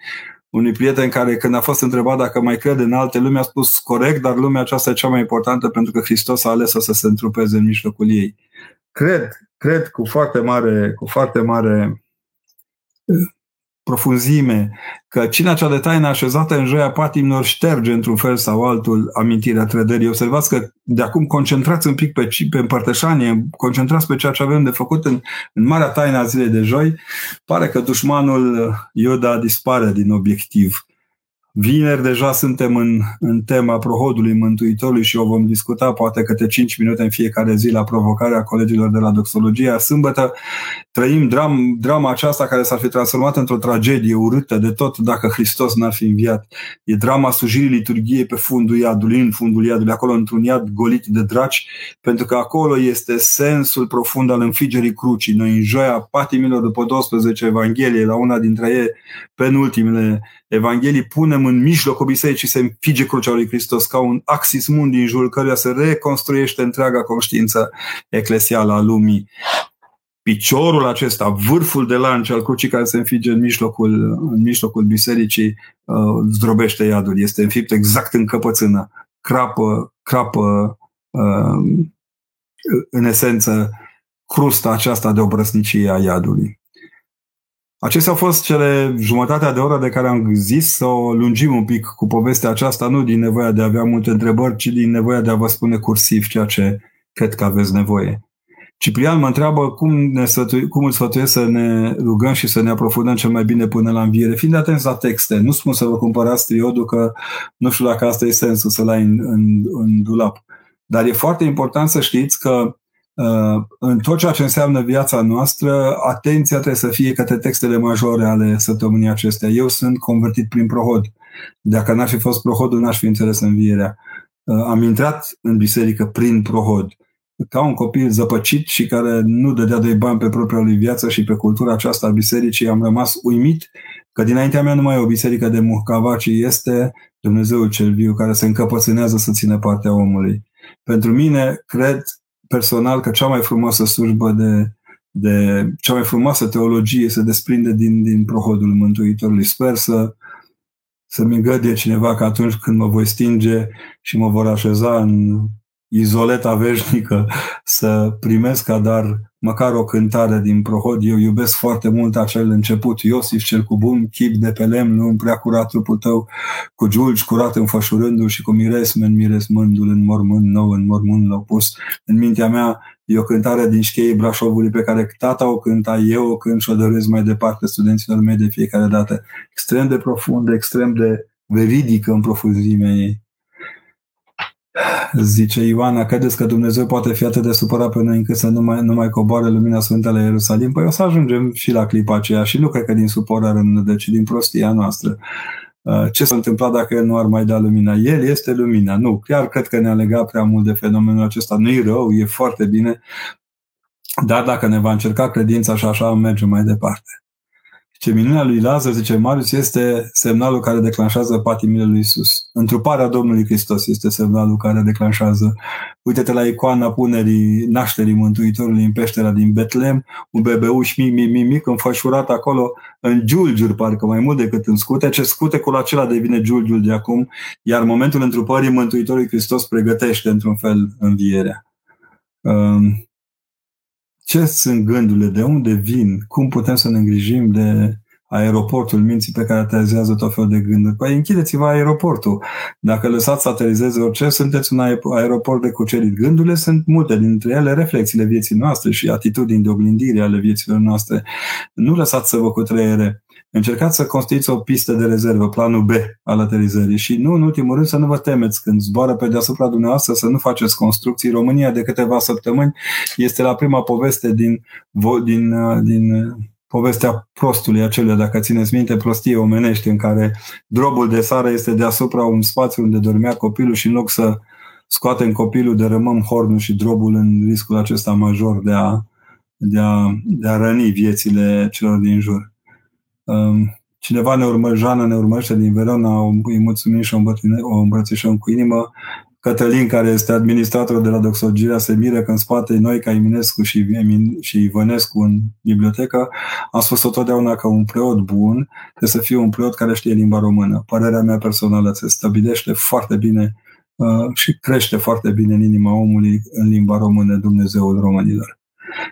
unui prieten care, când a fost întrebat dacă mai crede în alte lumi, a spus corect, dar lumea aceasta e cea mai importantă pentru că Hristos a ales-o să se întrupeze în mijlocul ei. Cred, cred cu foarte mare, cu foarte mare profunzime, că cina cea de taină așezată în joia patimilor șterge într-un fel sau altul amintirea trădării. Observați că de acum concentrați un pic pe, pe împărtășanie, concentrați pe ceea ce avem de făcut în, în marea taină a zilei de joi, pare că dușmanul Ioda dispare din obiectiv. Vineri deja suntem în, în tema prohodului Mântuitorului și o vom discuta poate câte 5 minute în fiecare zi la provocarea colegilor de la Doxologia. Sâmbătă trăim dram, drama aceasta care s-ar fi transformat într-o tragedie urâtă de tot dacă Hristos n-ar fi înviat. E drama slujirii liturgiei pe fundul iadului, în fundul iadului, acolo într-un iad golit de draci, pentru că acolo este sensul profund al înfigerii crucii. Noi în joia patimilor după 12 Evanghelie, la una dintre ei, penultimele Evanghelii, punem în mijlocul bisericii se înfige crucea lui Hristos ca un axis mundi în jurul căruia se reconstruiește întreaga conștiință eclesială a lumii. piciorul acesta, vârful de lance al crucii care se înfige în mijlocul, în mijlocul bisericii, uh, zdrobește iadul. Este înfipt exact în căpățână. Crapă, crapă uh, în esență crusta aceasta de obrăsnicie a iadului. Acestea au fost cele jumătatea de oră de care am zis să o lungim un pic cu povestea aceasta, nu din nevoia de a avea multe întrebări, ci din nevoia de a vă spune cursiv ceea ce cred că aveți nevoie. Ciprian mă întreabă cum, ne sfătui, cum îl sfătuiesc să ne rugăm și să ne aprofundăm cel mai bine până la înviere. Fiind atenți la texte, nu spun să vă cumpărați triodul că nu știu dacă asta e sensul să-l ai în, în, în dulap. Dar e foarte important să știți că uh, în tot ceea ce înseamnă viața noastră, atenția trebuie să fie către textele majore ale săptămânii acestea. Eu sunt convertit prin prohod. Dacă n-aș fi fost prohodul, n-aș fi înțeles învierea. Uh, am intrat în biserică prin prohod ca un copil zăpăcit și care nu dădea de bani pe propria lui viață și pe cultura aceasta a bisericii, am rămas uimit că dinaintea mea nu mai e o biserică de muhcava, ci este Dumnezeul cel viu care se încăpățânează să țină partea omului. Pentru mine, cred personal că cea mai frumoasă slujbă de, de cea mai frumoasă teologie se desprinde din, din prohodul Mântuitorului. Sper să, să-mi îngăduie cineva că atunci când mă voi stinge și mă vor așeza în izoleta veșnică să primesc ca dar măcar o cântare din Prohod. Eu iubesc foarte mult acel început. Iosif cel cu bun chip de pe lemn, nu prea curat trupul tău, cu giulgi curat înfășurându și cu miresmen miresmându-l în mormânt nou, în mormânt l-au pus. În mintea mea e o cântare din șcheii Brașovului pe care tata o cânta, eu o cânt și o dărâți mai departe studenților mei de fiecare dată. Extrem de profundă, extrem de veridică în profunzimea ei. Zice Ioana, credeți că Dumnezeu poate fi atât de supărat pe noi încât să nu mai, nu mai coboare lumina sfântă la Ierusalim? Păi o să ajungem și la clipa aceea și nu cred că din supărare în ci din prostia noastră. Uh, ce s-a întâmplat dacă El nu ar mai da lumina? El este lumina. Nu, chiar cred că ne-a legat prea mult de fenomenul acesta. Nu-i rău, e foarte bine, dar dacă ne va încerca credința și așa mergem mai departe. Ce minunea lui Lazar, zice Marius, este semnalul care declanșează patimile lui Isus. Întruparea Domnului Hristos este semnalul care declanșează. Uite-te la icoana punerii nașterii Mântuitorului în peștera din Betlem, un bebeuș mic, mic, mic, mic, înfășurat acolo în giulgiuri, parcă mai mult decât în scute. Ce scutecul acela devine giulgiul de acum, iar momentul întrupării Mântuitorului Hristos pregătește într-un fel învierea. Um, ce sunt gândurile, de unde vin, cum putem să ne îngrijim de aeroportul minții pe care aterizează tot felul de gânduri. Păi închideți-vă aeroportul. Dacă lăsați să aterizeze orice, sunteți un aeroport de cucerit. Gândurile sunt multe dintre ele, reflexiile vieții noastre și atitudini de oglindire ale vieților noastre. Nu lăsați să vă cutreiere. Încercați să construiți o pistă de rezervă, planul B al aterizării și nu, în ultimul rând, să nu vă temeți când zboară pe deasupra dumneavoastră, să nu faceți construcții. România de câteva săptămâni este la prima poveste din, din, din povestea prostului acelea, dacă țineți minte, prostie omenești, în care drobul de sară este deasupra un spațiu unde dormea copilul și în loc să scoatem copilul, derămăm hornul și drobul în riscul acesta major de a, de a, de a răni viețile celor din jur. Um, cineva ne urmă, Jana ne urmărește din Verona, îi mulțumim și o îmbrățișăm cu inimă. Cătălin, care este administrator de la Doxologia, se miră că în spate noi, ca Eminescu și, și Ivănescu în bibliotecă, am spus-o totdeauna că un preot bun trebuie să fie un preot care știe limba română. Părerea mea personală se stabilește foarte bine uh, și crește foarte bine în inima omului în limba română Dumnezeul românilor.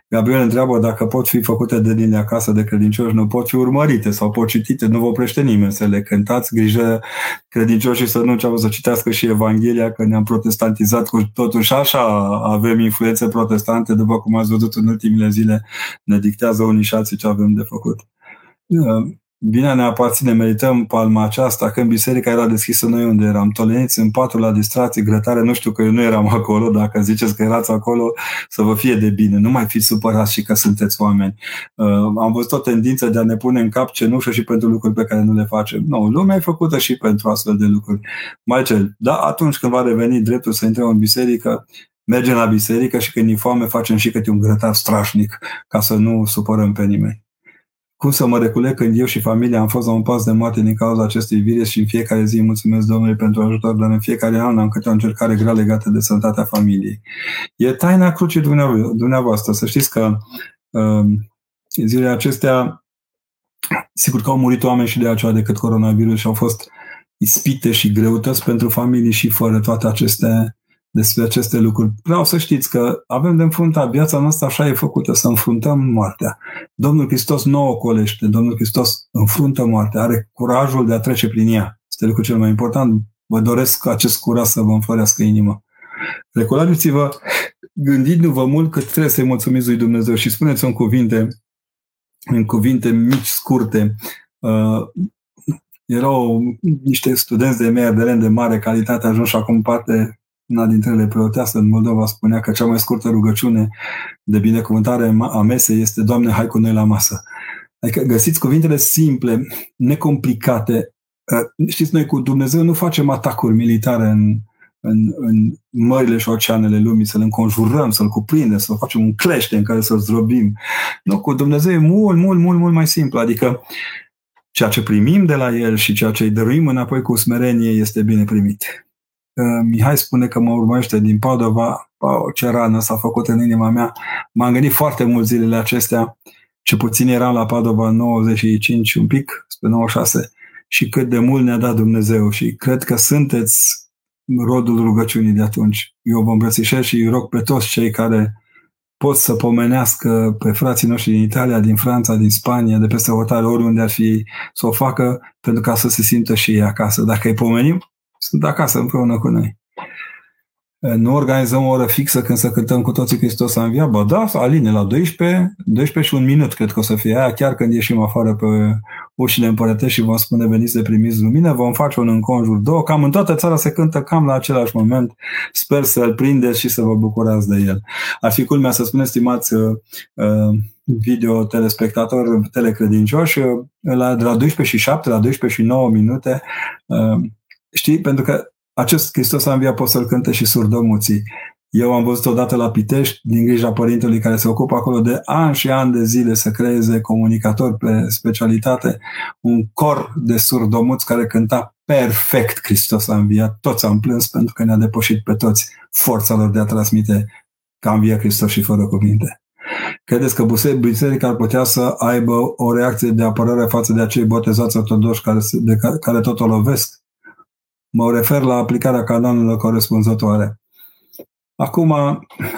Gabriel întreabă dacă pot fi făcute de linia acasă de credincioși, nu pot fi urmărite sau pot citite, nu vă oprește nimeni să le cântați, grijă credincioșii să nu înceapă să citească și Evanghelia, că ne-am protestantizat, cu totuși așa avem influențe protestante, după cum ați văzut în ultimile zile, ne dictează unii și alții ce avem de făcut bine ne aparține, merităm palma aceasta, când biserica era deschisă noi unde eram, toleniți în patru la distracție, grătare, nu știu că eu nu eram acolo, dacă ziceți că erați acolo, să vă fie de bine, nu mai fiți supărați și că sunteți oameni. Uh, am văzut o tendință de a ne pune în cap cenușă și pentru lucruri pe care nu le facem. Nu, lumea e făcută și pentru astfel de lucruri. Mai cel, da, atunci când va reveni dreptul să intrăm în biserică, mergem la biserică și când e foame facem și câte un grătar strașnic ca să nu supărăm pe nimeni cum să mă reculec când eu și familia am fost la un pas de moarte din cauza acestui virus și în fiecare zi mulțumesc Domnului pentru ajutor, dar în fiecare an am câte o încercare grea legată de sănătatea familiei. E taina crucii dumneavoastră. Să știți că Zilele acestea, sigur că au murit oameni și de aceea decât coronavirus și au fost ispite și greutăți pentru familii și fără toate aceste despre aceste lucruri. Vreau să știți că avem de înfruntat. Viața noastră așa e făcută, să înfruntăm moartea. Domnul Hristos nu o colește. Domnul Hristos înfruntă moartea. Are curajul de a trece prin ea. Este lucrul cel mai important. Vă doresc acest curaj să vă înflorească inima. Recolați-vă, gândindu-vă mult că trebuie să-i mulțumiți lui Dumnezeu și spuneți în cuvinte, în cuvinte mici, scurte. Uh, erau niște studenți de MRDL de mare calitate, ajunși acum parte una dintre ele preoteasă în Moldova spunea că cea mai scurtă rugăciune de binecuvântare a mesei este Doamne, hai cu noi la masă. Adică găsiți cuvintele simple, necomplicate. Uh, știți, noi cu Dumnezeu nu facem atacuri militare în, în, în mările și oceanele lumii, să-L înconjurăm, să-L cuprindem, să facem un clește în care să-L zdrobim. Nu, cu Dumnezeu e mult, mult, mult, mult mai simplu. Adică ceea ce primim de la El și ceea ce îi dăruim înapoi cu smerenie este bine primit. Mihai spune că mă urmărește din Padova, o ce rană s-a făcut în inima mea. M-am gândit foarte mult zilele acestea, ce puțin eram la Padova 95 un pic, spre 96, și cât de mult ne-a dat Dumnezeu și cred că sunteți rodul rugăciunii de atunci. Eu vă îmbrățișez și rog pe toți cei care pot să pomenească pe frații noștri din Italia, din Franța, din Spania, de peste hotare, oriunde ar fi, să o facă pentru ca să se simtă și ei acasă. Dacă îi pomenim, sunt acasă împreună cu noi. Nu organizăm o oră fixă când să cântăm cu toții Hristos a înviat? Bă, da, aline la 12, 12 și un minut cred că o să fie aia, chiar când ieșim afară pe ușile împărătești și vom spune veniți de primiți lumină, vom face un înconjur două, cam în toată țara se cântă cam la același moment. Sper să-l prindeți și să vă bucurați de el. Ar fi culmea să spuneți, stimați uh, uh video telespectatori telecredincioși, uh, la, de la 12 și 7 la 12 și 9 minute uh, Știi? Pentru că acest Hristos a înviat poți să-l cânte și surdomuții. Eu am văzut odată la Pitești, din grija părintelui care se ocupă acolo de ani și ani de zile să creeze comunicatori pe specialitate, un cor de surdomuți care cânta perfect Hristos a înviat. Toți am plâns pentru că ne-a depășit pe toți forța lor de a transmite că a înviat Hristos și fără cuvinte. Credeți că biserica ar putea să aibă o reacție de apărare față de acei botezați ortodoși care, de, care tot o lovesc? Mă refer la aplicarea canonelor corespunzătoare. Acum,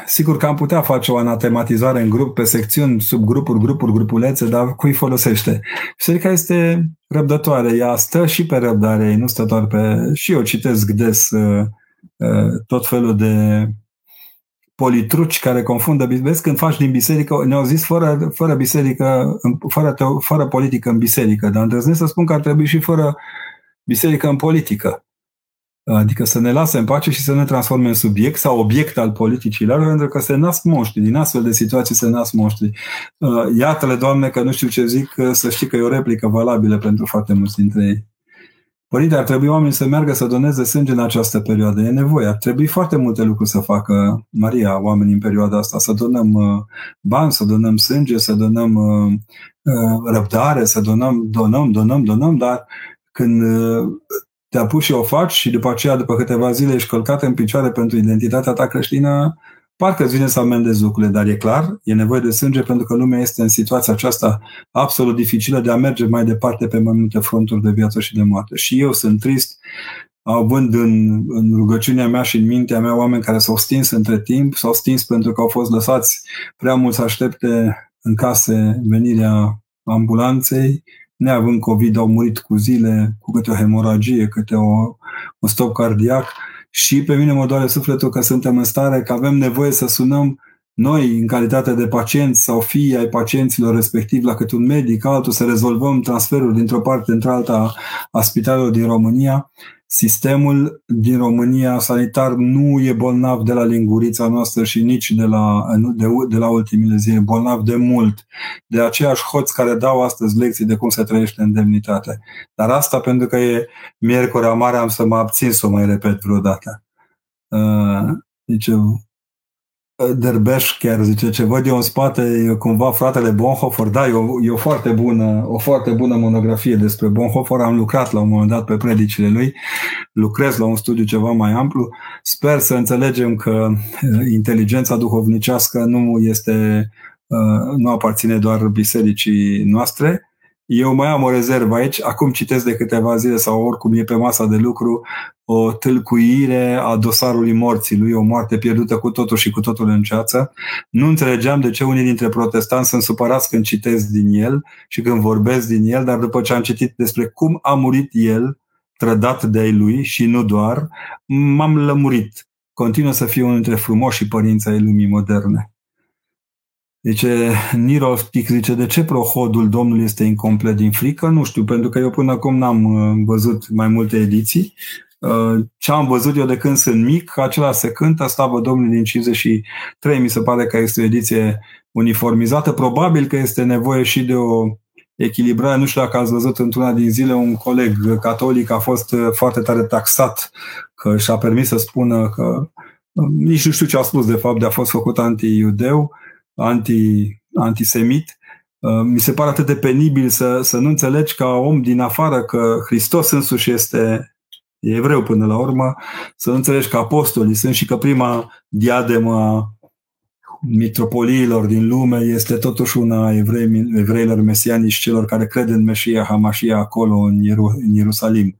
sigur că am putea face o anatematizare în grup, pe secțiuni, subgrupuri, grupuri, grupulețe, dar cui folosește? Biserica este răbdătoare, ea stă și pe răbdare, nu stă doar pe... Și eu citesc des uh, uh, tot felul de politruci care confundă. Vezi, când faci din biserică, ne-au zis fără, fără biserică, fără, fără politică în biserică, dar îndrăznesc să spun că ar trebui și fără biserică în politică. Adică să ne lase în pace și să ne transforme în subiect sau obiect al politicilor, pentru că se nasc monștri. Din astfel de situații se nasc monștri. Uh, iată-le, Doamne, că nu știu ce zic, să știi că e o replică valabilă pentru foarte mulți dintre ei. Părinte, ar trebui oamenii să meargă să doneze sânge în această perioadă. E nevoie. Ar trebui foarte multe lucruri să facă Maria, oamenii în perioada asta. Să donăm uh, bani, să donăm sânge, să donăm uh, răbdare, să donăm, donăm, donăm, donăm, dar când te apuci și o faci și după aceea, după câteva zile, ești călcat în picioare pentru identitatea ta creștină, parcă îți vine să amendezi lucrurile, dar e clar, e nevoie de sânge pentru că lumea este în situația aceasta absolut dificilă de a merge mai departe pe mai multe fronturi de viață și de moarte. Și eu sunt trist, având în, în rugăciunea mea și în mintea mea oameni care s-au stins între timp, s-au stins pentru că au fost lăsați prea mult să aștepte în case venirea ambulanței, neavând COVID, au murit cu zile, cu câte o hemoragie, câte o, un stop cardiac. Și pe mine mă doare sufletul că suntem în stare, că avem nevoie să sunăm noi, în calitate de pacienți sau fii ai pacienților respectiv la cât un medic, altul, să rezolvăm transferul dintr-o parte într-alta a spitalelor din România Sistemul din România sanitar nu e bolnav de la lingurița noastră și nici de la, de, de la ultimile zile, bolnav de mult, de aceiași hoți care dau astăzi lecții de cum se trăiește în demnitate. Dar asta pentru că e miercuri mare, am să mă abțin să o mai repet vreodată. Uh, deci Derbeș chiar zice, ce văd eu în spate e cumva fratele Bonhoeffer, da, e o, e o foarte bună, o foarte bună monografie despre Bonhoeffer, am lucrat la un moment dat pe predicile lui, lucrez la un studiu ceva mai amplu, sper să înțelegem că inteligența duhovnicească nu este nu aparține doar bisericii noastre. Eu mai am o rezervă aici, acum citesc de câteva zile sau oricum e pe masa de lucru o tâlcuire a dosarului morții lui, o moarte pierdută cu totul și cu totul în ceață. Nu înțelegeam de ce unii dintre protestanți sunt supărați când citesc din el și când vorbesc din el, dar după ce am citit despre cum a murit el, trădat de lui și nu doar, m-am lămurit. Continuă să fie unul dintre frumoși părinți ai lumii moderne. Deci, Niro zice, de ce prohodul Domnului este incomplet din frică? Nu știu, pentru că eu până acum n-am uh, văzut mai multe ediții. Uh, ce am văzut eu de când sunt mic, acela se cântă, Slavă Domnului din 53, mi se pare că este o ediție uniformizată. Probabil că este nevoie și de o echilibrare. Nu știu dacă ați văzut într-una din zile un coleg catolic a fost uh, foarte tare taxat că și-a permis să spună că nici nu știu ce a spus de fapt, de a fost făcut anti-iudeu anti, antisemit, uh, mi se pare atât de penibil să, să nu înțelegi ca om din afară că Hristos însuși este e evreu până la urmă, să nu înțelegi că apostolii sunt și că prima diademă a mitropoliilor din lume este totuși una a evrei, evreilor mesianici, celor care cred în Meșia Hamașia acolo în, Ieru, în Ierusalim.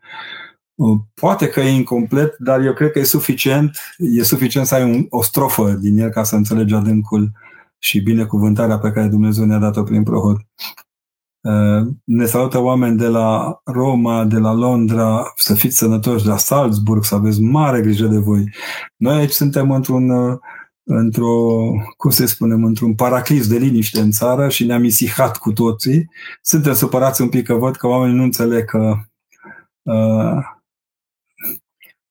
Uh, poate că e incomplet, dar eu cred că e suficient, e suficient să ai un, o strofă din el ca să înțelegi adâncul și binecuvântarea pe care Dumnezeu ne-a dat-o prin prohod. Uh, ne salută oameni de la Roma, de la Londra, să fiți sănătoși, de la Salzburg, să aveți mare grijă de voi. Noi aici suntem într-un, uh, într-o, cum să spunem, într-un paraclis de liniște în țară și ne-am isihat cu toții. Suntem supărați un pic că văd că oamenii nu înțeleg că uh,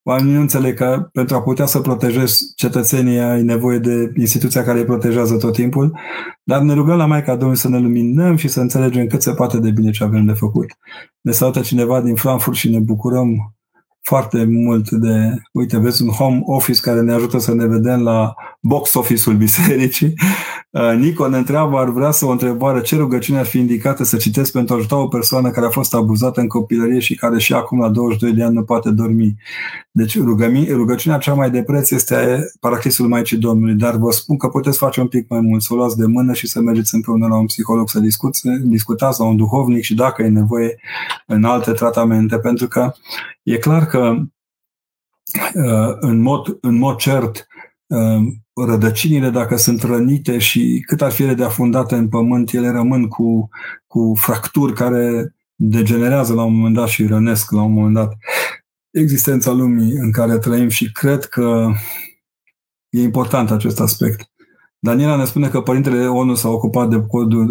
Oamenii nu înțeleg că pentru a putea să protejezi cetățenii ai nevoie de instituția care îi protejează tot timpul, dar ne rugăm la Maica Domnului să ne luminăm și să înțelegem cât se poate de bine ce avem de făcut. Ne salută cineva din Frankfurt și ne bucurăm foarte mult de, uite, vezi un home office care ne ajută să ne vedem la box office-ul bisericii. Uh, Nico ne întreabă, ar vrea să o întrebare, ce rugăciune ar fi indicată să citesc pentru a ajuta o persoană care a fost abuzată în copilărie și care și acum la 22 de ani nu poate dormi. Deci rugăciunea cea mai de preț este Paraclisul Maicii Domnului, dar vă spun că puteți face un pic mai mult, să o luați de mână și să mergeți împreună la un psiholog să discuți, discutați la un duhovnic și dacă e nevoie în alte tratamente, pentru că e clar că uh, în mod, în mod cert uh, rădăcinile, dacă sunt rănite și cât ar fi ele de afundate în pământ, ele rămân cu, cu fracturi care degenerează la un moment dat și rănesc la un moment dat existența lumii în care trăim și cred că e important acest aspect. Daniela ne spune că părintele ONU s-a ocupat de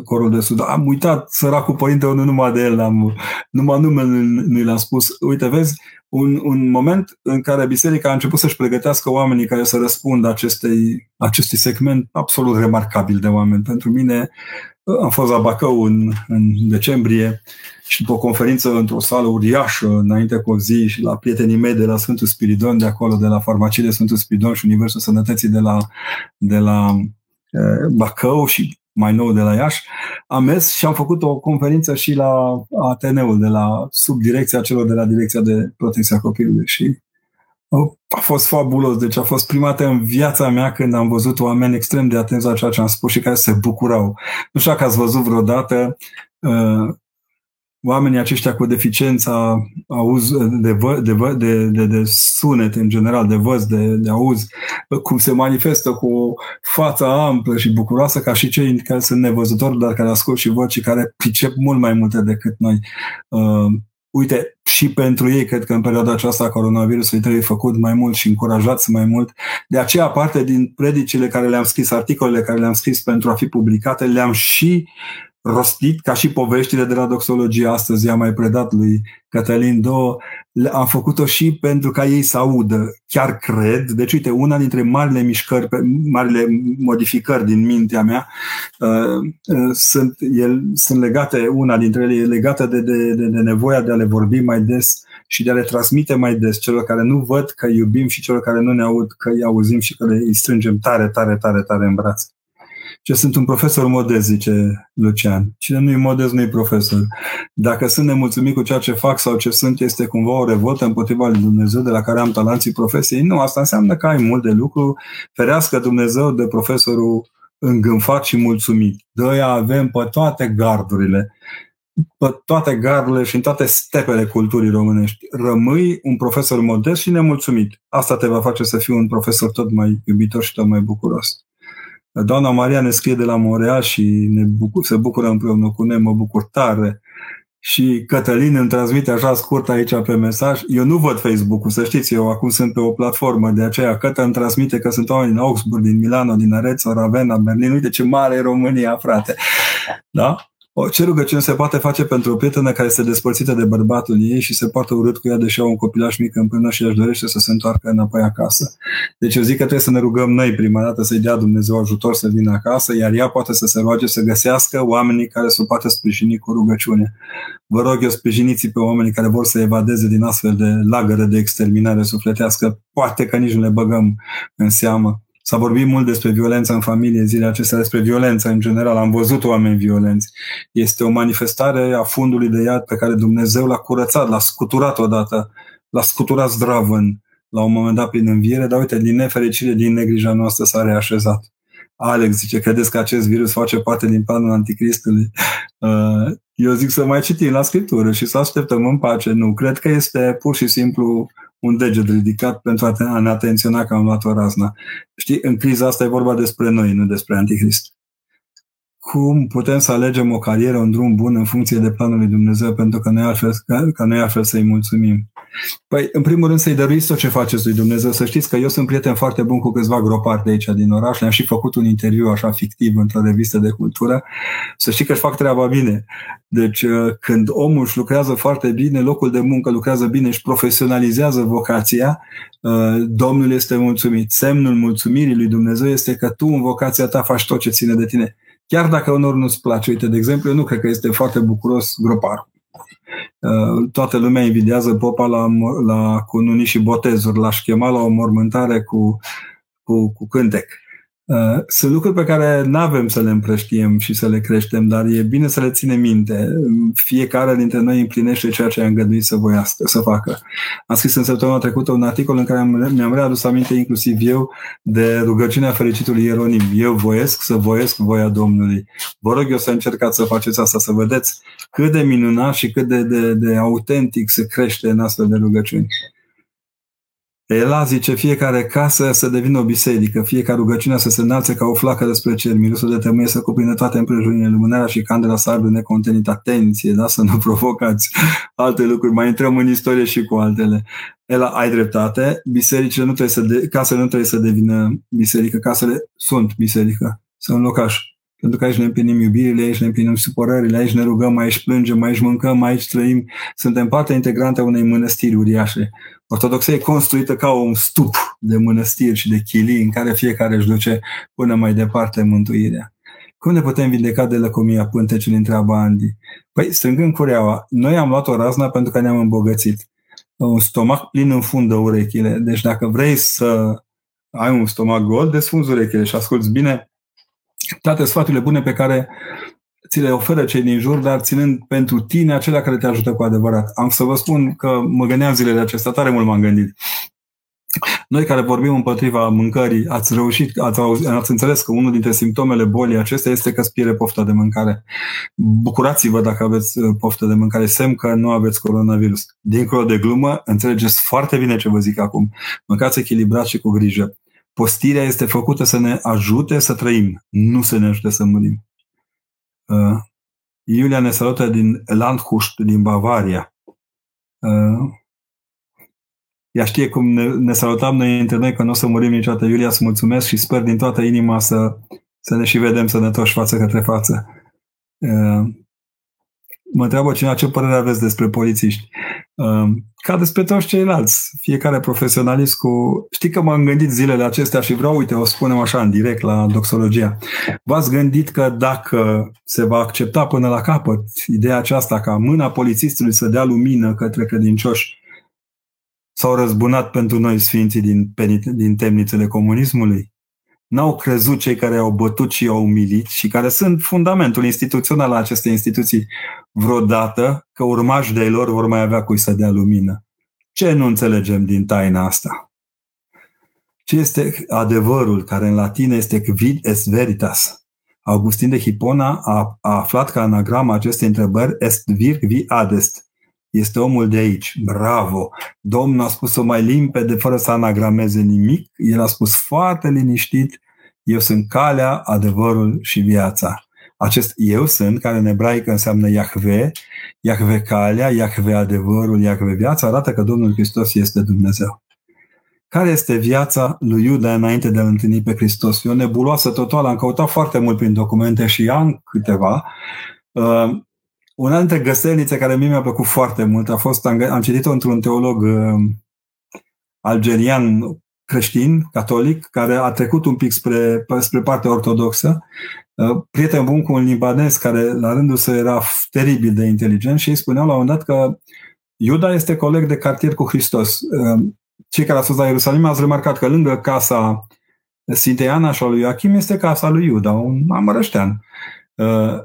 corul de sud. Am uitat, săracul părinte ONU, numai de el, am, numai numele nu l-am spus. Uite, vezi, un, un moment în care biserica a început să-și pregătească oamenii care să răspundă acestei, acestui segment absolut remarcabil de oameni. Pentru mine am fost la Bacău în, în decembrie și după o conferință într-o sală uriașă, înainte cu o zi și la prietenii mei de la Sfântul Spiridon, de acolo, de la farmacie de Sfântul Spiridon și Universul Sănătății de la, de la eh, Bacău și mai nou de la Iași, am mers și am făcut o conferință și la Ateneul, de la sub direcția celor de la Direcția de Protecție a Copilului și a fost fabulos. Deci a fost prima dată în viața mea când am văzut oameni extrem de atenți la ceea ce am spus și care se bucurau. Nu știu dacă ați văzut vreodată uh, oamenii aceștia cu deficiența auz, de, vă, de, vă, de, de, de sunet în general, de văz, de, de auz, cum se manifestă cu o față amplă și bucuroasă ca și cei care sunt nevăzători, dar care ascult și văd și care pricep mult mai multe decât noi. Uh, uite, și pentru ei, cred că în perioada aceasta a coronavirusului trebuie făcut mai mult și încurajați mai mult. De aceea, parte din predicile care le-am scris, articolele care le-am scris pentru a fi publicate, le-am și rostit ca și poveștile de la doxologie astăzi i-am mai predat lui Cătălin două, am făcut-o și pentru ca ei să audă. Chiar cred, deci uite, una dintre marile mișcări, marile modificări din mintea mea uh, uh, sunt, el, sunt legate, una dintre ele e legată de, de, de, de nevoia de a le vorbi mai des și de a le transmite mai des celor care nu văd că iubim și celor care nu ne aud că îi auzim și că le îi strângem tare, tare, tare, tare în brațe. Ce sunt un profesor modest, zice Lucian. Cine nu e modest, nu e profesor. Dacă sunt nemulțumit cu ceea ce fac sau ce sunt, este cumva o revoltă împotriva lui Dumnezeu de la care am talanții profesiei. Nu, asta înseamnă că ai mult de lucru. Ferească Dumnezeu de profesorul îngânfat și mulțumit. De aia avem pe toate gardurile, pe toate gardurile și în toate stepele culturii românești. Rămâi un profesor modest și nemulțumit. Asta te va face să fii un profesor tot mai iubitor și tot mai bucuros. Doamna Maria ne scrie de la Montreal și ne bucur, se bucură împreună cu noi, mă bucur tare. Și Cătălin îmi transmite așa scurt aici pe mesaj. Eu nu văd Facebook-ul, să știți, eu acum sunt pe o platformă, de aceea Cătă îmi transmite că sunt oameni din Augsburg, din Milano, din Arezzo, Ravenna, Berlin. Uite ce mare e România, frate. Da? O, ce rugăciune se poate face pentru o prietenă care este despărțită de bărbatul ei și se poate urât cu ea deși au un copilaș mic împreună și își dorește să se întoarcă înapoi acasă. Deci eu zic că trebuie să ne rugăm noi prima dată să-i dea Dumnezeu ajutor să vină acasă, iar ea poate să se roage să găsească oamenii care să o poată sprijini cu rugăciune. Vă rog eu sprijiniți pe oamenii care vor să evadeze din astfel de lagăre de exterminare sufletească. Poate că nici nu le băgăm în seamă S-a vorbit mult despre violența în familie zilele acestea, despre violența în general. Am văzut oameni violenți. Este o manifestare a fundului de iad pe care Dumnezeu l-a curățat, l-a scuturat odată, l-a scuturat zdravăn la un moment dat prin înviere, dar uite, din nefericire, din negrija noastră s-a reașezat. Alex zice, credeți că acest virus face parte din planul anticristului? Uh, eu zic să mai citim la Scriptură și să așteptăm în pace. Nu, cred că este pur și simplu un deget ridicat pentru a ne atenționa că am luat o razna. Știi, în criza asta e vorba despre noi, nu despre Antichrist. Cum putem să alegem o carieră, un drum bun în funcție de planul lui Dumnezeu pentru că noi altfel, ca, ca noi altfel să-i mulțumim? Păi, în primul rând, să-i dăruiți tot ce faceți lui Dumnezeu. Să știți că eu sunt prieten foarte bun cu câțiva gropari de aici din oraș. Le-am și făcut un interviu așa fictiv într-o revistă de cultură. Să știi că își fac treaba bine. Deci, uh, când omul își lucrează foarte bine, locul de muncă lucrează bine, își profesionalizează vocația, uh, Domnul este mulțumit. Semnul mulțumirii lui Dumnezeu este că tu în vocația ta faci tot ce ține de tine. Chiar dacă unor nu-ți place. Uite, de exemplu, eu nu cred că este foarte bucuros groparul. Uh, toată lumea invidiază popa la, la cununii și botezuri, l-aș chema la o mormântare cu, cu, cu cântec. Uh, sunt lucruri pe care nu avem să le împrăștiem și să le creștem, dar e bine să le ținem minte. Fiecare dintre noi împlinește ceea ce a îngăduit să voiască, să facă. Am scris în săptămâna trecută un articol în care mi-am readus aminte inclusiv eu de rugăciunea fericitului Ieronim. Eu voiesc să voiesc voia Domnului. Vă rog eu să încercați să faceți asta, să vedeți cât de minunat și cât de, de, de autentic se crește în astfel de rugăciuni. Ela zice fiecare casă să devină o biserică, fiecare rugăciune să se înalțe ca o flacă despre cer, mirosul de tămâie să cuprinde toate împrejurile, lumânarea și candela să aibă necontenit. Atenție, da? să nu provocați alte lucruri. Mai intrăm în istorie și cu altele. Ela, ai dreptate, bisericile nu trebuie să de, casele nu trebuie să devină biserică, casele sunt biserică, sunt locaș. Pentru că aici ne împlinim iubirile, aici ne împlinim supărările, aici ne rugăm, aici plângem, aici mâncăm, aici trăim. Suntem parte integrantă a unei mănăstiri uriașe. Ortodoxia e construită ca un stup de mănăstiri și de chilii în care fiecare își duce până mai departe mântuirea. Cum ne putem vindeca de lăcomia pântecului, întreabă Andy? Păi, strângând cureaua, noi am luat o razna pentru că ne-am îmbogățit. Un stomac plin înfundă urechile. Deci dacă vrei să ai un stomac gol, desfunzi urechile și asculți bine toate sfaturile bune pe care ți le oferă cei din jur, dar ținând pentru tine acelea care te ajută cu adevărat. Am să vă spun că mă gândeam zilele acestea, tare mult m-am gândit. Noi care vorbim împotriva mâncării, ați reușit, ați, ați înțeles că unul dintre simptomele bolii acestea este că îți pierde pofta de mâncare. Bucurați-vă dacă aveți uh, poftă de mâncare, semn că nu aveți coronavirus. Dincolo de glumă, înțelegeți foarte bine ce vă zic acum. Mâncați echilibrat și cu grijă. Postirea este făcută să ne ajute să trăim, nu să ne ajute să murim. Uh, Iulia ne salută din Landhust, din Bavaria. Uh, ea știe cum ne, ne salutam noi între noi că nu o să murim niciodată. Iulia, îți mulțumesc și sper din toată inima să, să ne și vedem sănătoși față către față. Uh, mă întreabă cineva ce părere aveți despre polițiști. Um, ca despre toți ceilalți, fiecare profesionalist cu... Știi că m-am gândit zilele acestea și vreau, uite, o spunem așa în direct la doxologia. V-ați gândit că dacă se va accepta până la capăt ideea aceasta ca mâna polițistului să dea lumină către credincioși, s-au răzbunat pentru noi sfinții din, din temnițele comunismului? n-au crezut cei care au bătut și au umilit și care sunt fundamentul instituțional al acestei instituții vreodată că urmași de lor vor mai avea cui să dea lumină. Ce nu înțelegem din taina asta? ce este adevărul, care în latină este vid es veritas. Augustin de Hipona a, a aflat că anagrama acestei întrebări est vir vi adest. Este omul de aici. Bravo! Domnul a spus-o mai limpede, fără să anagrameze nimic. El a spus foarte liniștit, eu sunt calea, adevărul și viața. Acest eu sunt, care în ebraică înseamnă Iahve, Iahve calea, Iahve adevărul, Iahve viața, arată că Domnul Hristos este Dumnezeu. Care este viața lui Iuda înainte de a întâlni pe Hristos? E o nebuloasă totală. Am căutat foarte mult prin documente și am câteva. Uh, una dintre găselnițe care mie mi-a plăcut foarte mult a fost, am, am citit-o într-un teolog uh, algerian creștin, catolic, care a trecut un pic spre, spre partea ortodoxă, uh, prieten bun cu un libanez care la rândul său era teribil de inteligent și îi spuneau la un dat că Iuda este coleg de cartier cu Hristos. Uh, cei care au fost la Ierusalim ați remarcat că lângă casa Sfintei Ana și a lui Joachim este casa lui Iuda, un amărăștean. Uh,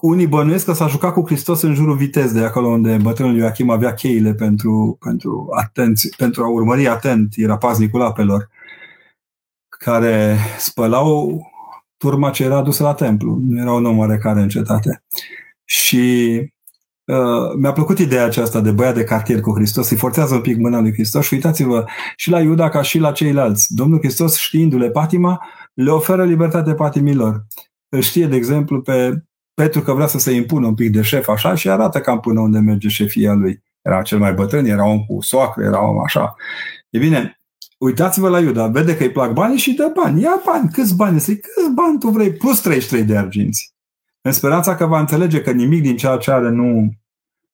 unii bănuiesc că s-a jucat cu Hristos în jurul vitez de acolo unde bătrânul Ioachim avea cheile pentru, pentru, atenți, pentru a urmări atent, era paznicul apelor, care spălau turma ce era dusă la templu. Nu era un om oarecare în cetate. Și uh, mi-a plăcut ideea aceasta de băiat de cartier cu Hristos, îi forțează un pic mâna lui Hristos și uitați-vă și la Iuda ca și la ceilalți. Domnul Hristos știindu-le patima, le oferă libertate patimilor. Îl știe, de exemplu, pe pentru că vrea să se impună un pic de șef așa și arată cam până unde merge șefia lui. Era cel mai bătrân, era om cu soacră, era om așa. E bine, uitați-vă la Iuda, vede că îi plac banii și dă bani. Ia bani, câți bani? Zic, câți bani tu vrei? Plus 33 de arginți. În speranța că va înțelege că nimic din ceea ce are nu,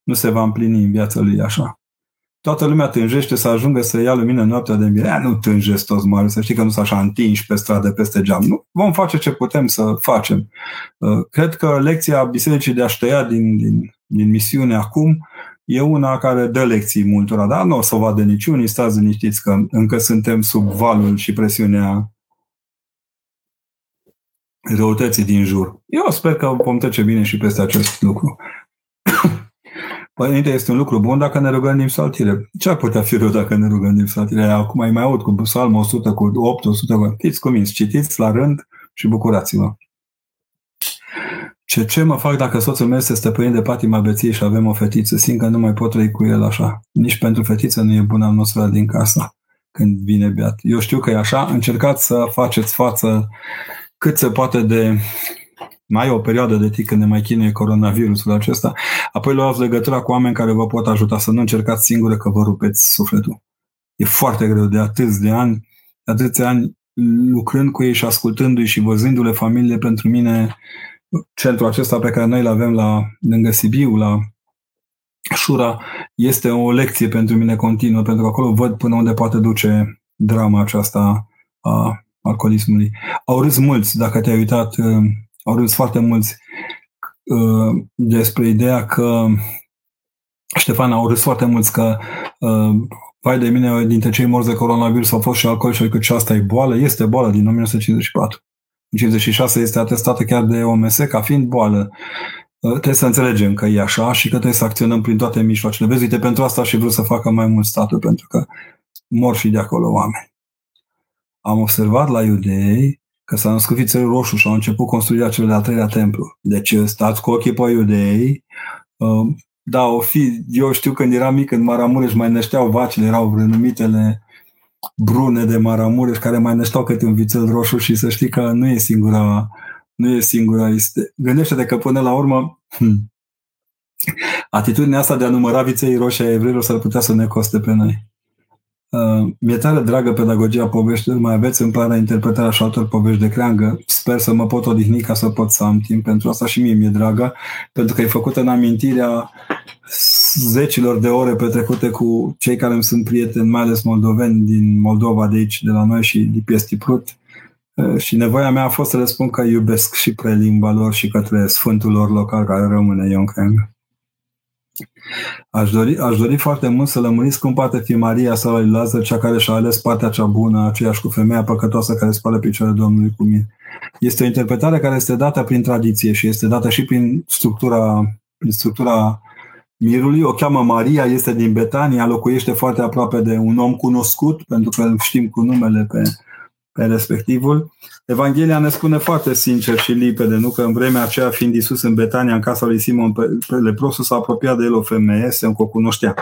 nu se va împlini în viața lui așa toată lumea tânjește să ajungă să ia lumină noaptea de mire. Nu tânjesc toți mari, să știi că nu sunt așa întinși pe stradă, peste geam. Nu, vom face ce putem să facem. Uh, cred că lecția Bisericii de a tăia din, din, din misiune acum e una care dă lecții multora, dar nu o să o vadă niciunii, stați liniștiți că încă suntem sub valul și presiunea răutății din jur. Eu sper că vom trece bine și peste acest lucru. Părinte, este un lucru bun dacă ne rugăm din psaltire. Ce ar putea fi rău dacă ne rugăm din psaltire? Acum mai mai aud cu psalm 100, cu 8, 100, cu... fiți convins, citiți la rând și bucurați-vă. Ce, ce mă fac dacă soțul meu se stăpânie de patima beției și avem o fetiță? Simt că nu mai pot trăi cu el așa. Nici pentru fetiță nu e bună atmosfera din casa când vine beat. Eu știu că e așa. Încercați să faceți față cât se poate de mai e o perioadă de timp când ne mai chinuie coronavirusul acesta, apoi luați legătura cu oameni care vă pot ajuta să nu încercați singură că vă rupeți sufletul. E foarte greu de atâți de ani, de atâția ani lucrând cu ei și ascultându-i și văzându-le familiile pentru mine, centrul acesta pe care noi îl avem la, lângă Sibiu, la Șura, este o lecție pentru mine continuă, pentru că acolo văd până unde poate duce drama aceasta a alcoolismului. Au râs mulți, dacă te-ai uitat au râs foarte mulți uh, despre ideea că Ștefan, au râs foarte mulți că uh, vai de mine, dintre cei morți de coronavirus au fost și alcool și că asta e boală. Este boală din 1954. În 56 este atestată chiar de OMS ca fiind boală. Uh, trebuie să înțelegem că e așa și că trebuie să acționăm prin toate mijloacele. Vezi, uite, pentru asta și vreau să facă mai mult statul, pentru că mor și de acolo oameni. Am observat la iudei că s-a născut fițelul roșu și au început construirea cel de-al treilea templu. Deci stați cu ochii pe iudei. Uh, da, o fi, eu știu când eram mic, în Maramureș mai nășteau vacile, erau renumitele brune de Maramureș care mai nășteau câte un vițel roșu și să știi că nu e singura, nu e singura. Este... Gândește-te că până la urmă hmm, atitudinea asta de a număra viței roșii a evreilor s-ar putea să ne coste pe noi. Uh, mi-e tare dragă pedagogia poveștilor, mai aveți în plan interpretarea și altor povești de creangă. Sper să mă pot odihni ca să pot să am timp pentru asta și mie mi-e dragă, pentru că e făcută în amintirea zecilor de ore petrecute cu cei care îmi sunt prieteni, mai ales moldoveni din Moldova de aici, de la noi și din Piestiprut. Uh, și nevoia mea a fost să le spun că iubesc și prelimba lor și către sfântul lor local care rămâne Ion Creangă. Aș dori, aș dori foarte mult să lămuriți cum poate fi Maria sau lui Lazar cea care și-a ales partea cea bună, aceeași cu femeia păcătoasă care spală picioarele Domnului cu mine. Este o interpretare care este dată prin tradiție și este dată și prin structura, prin structura mirului, o cheamă Maria, este din Betania, locuiește foarte aproape de un om cunoscut, pentru că îl știm cu numele pe, pe respectivul. Evanghelia ne spune foarte sincer și limpede, nu? Că în vremea aceea, fiind Iisus în Betania, în casa lui Simon leprosul, s-a apropiat de el o femeie, se încă o cunoștea,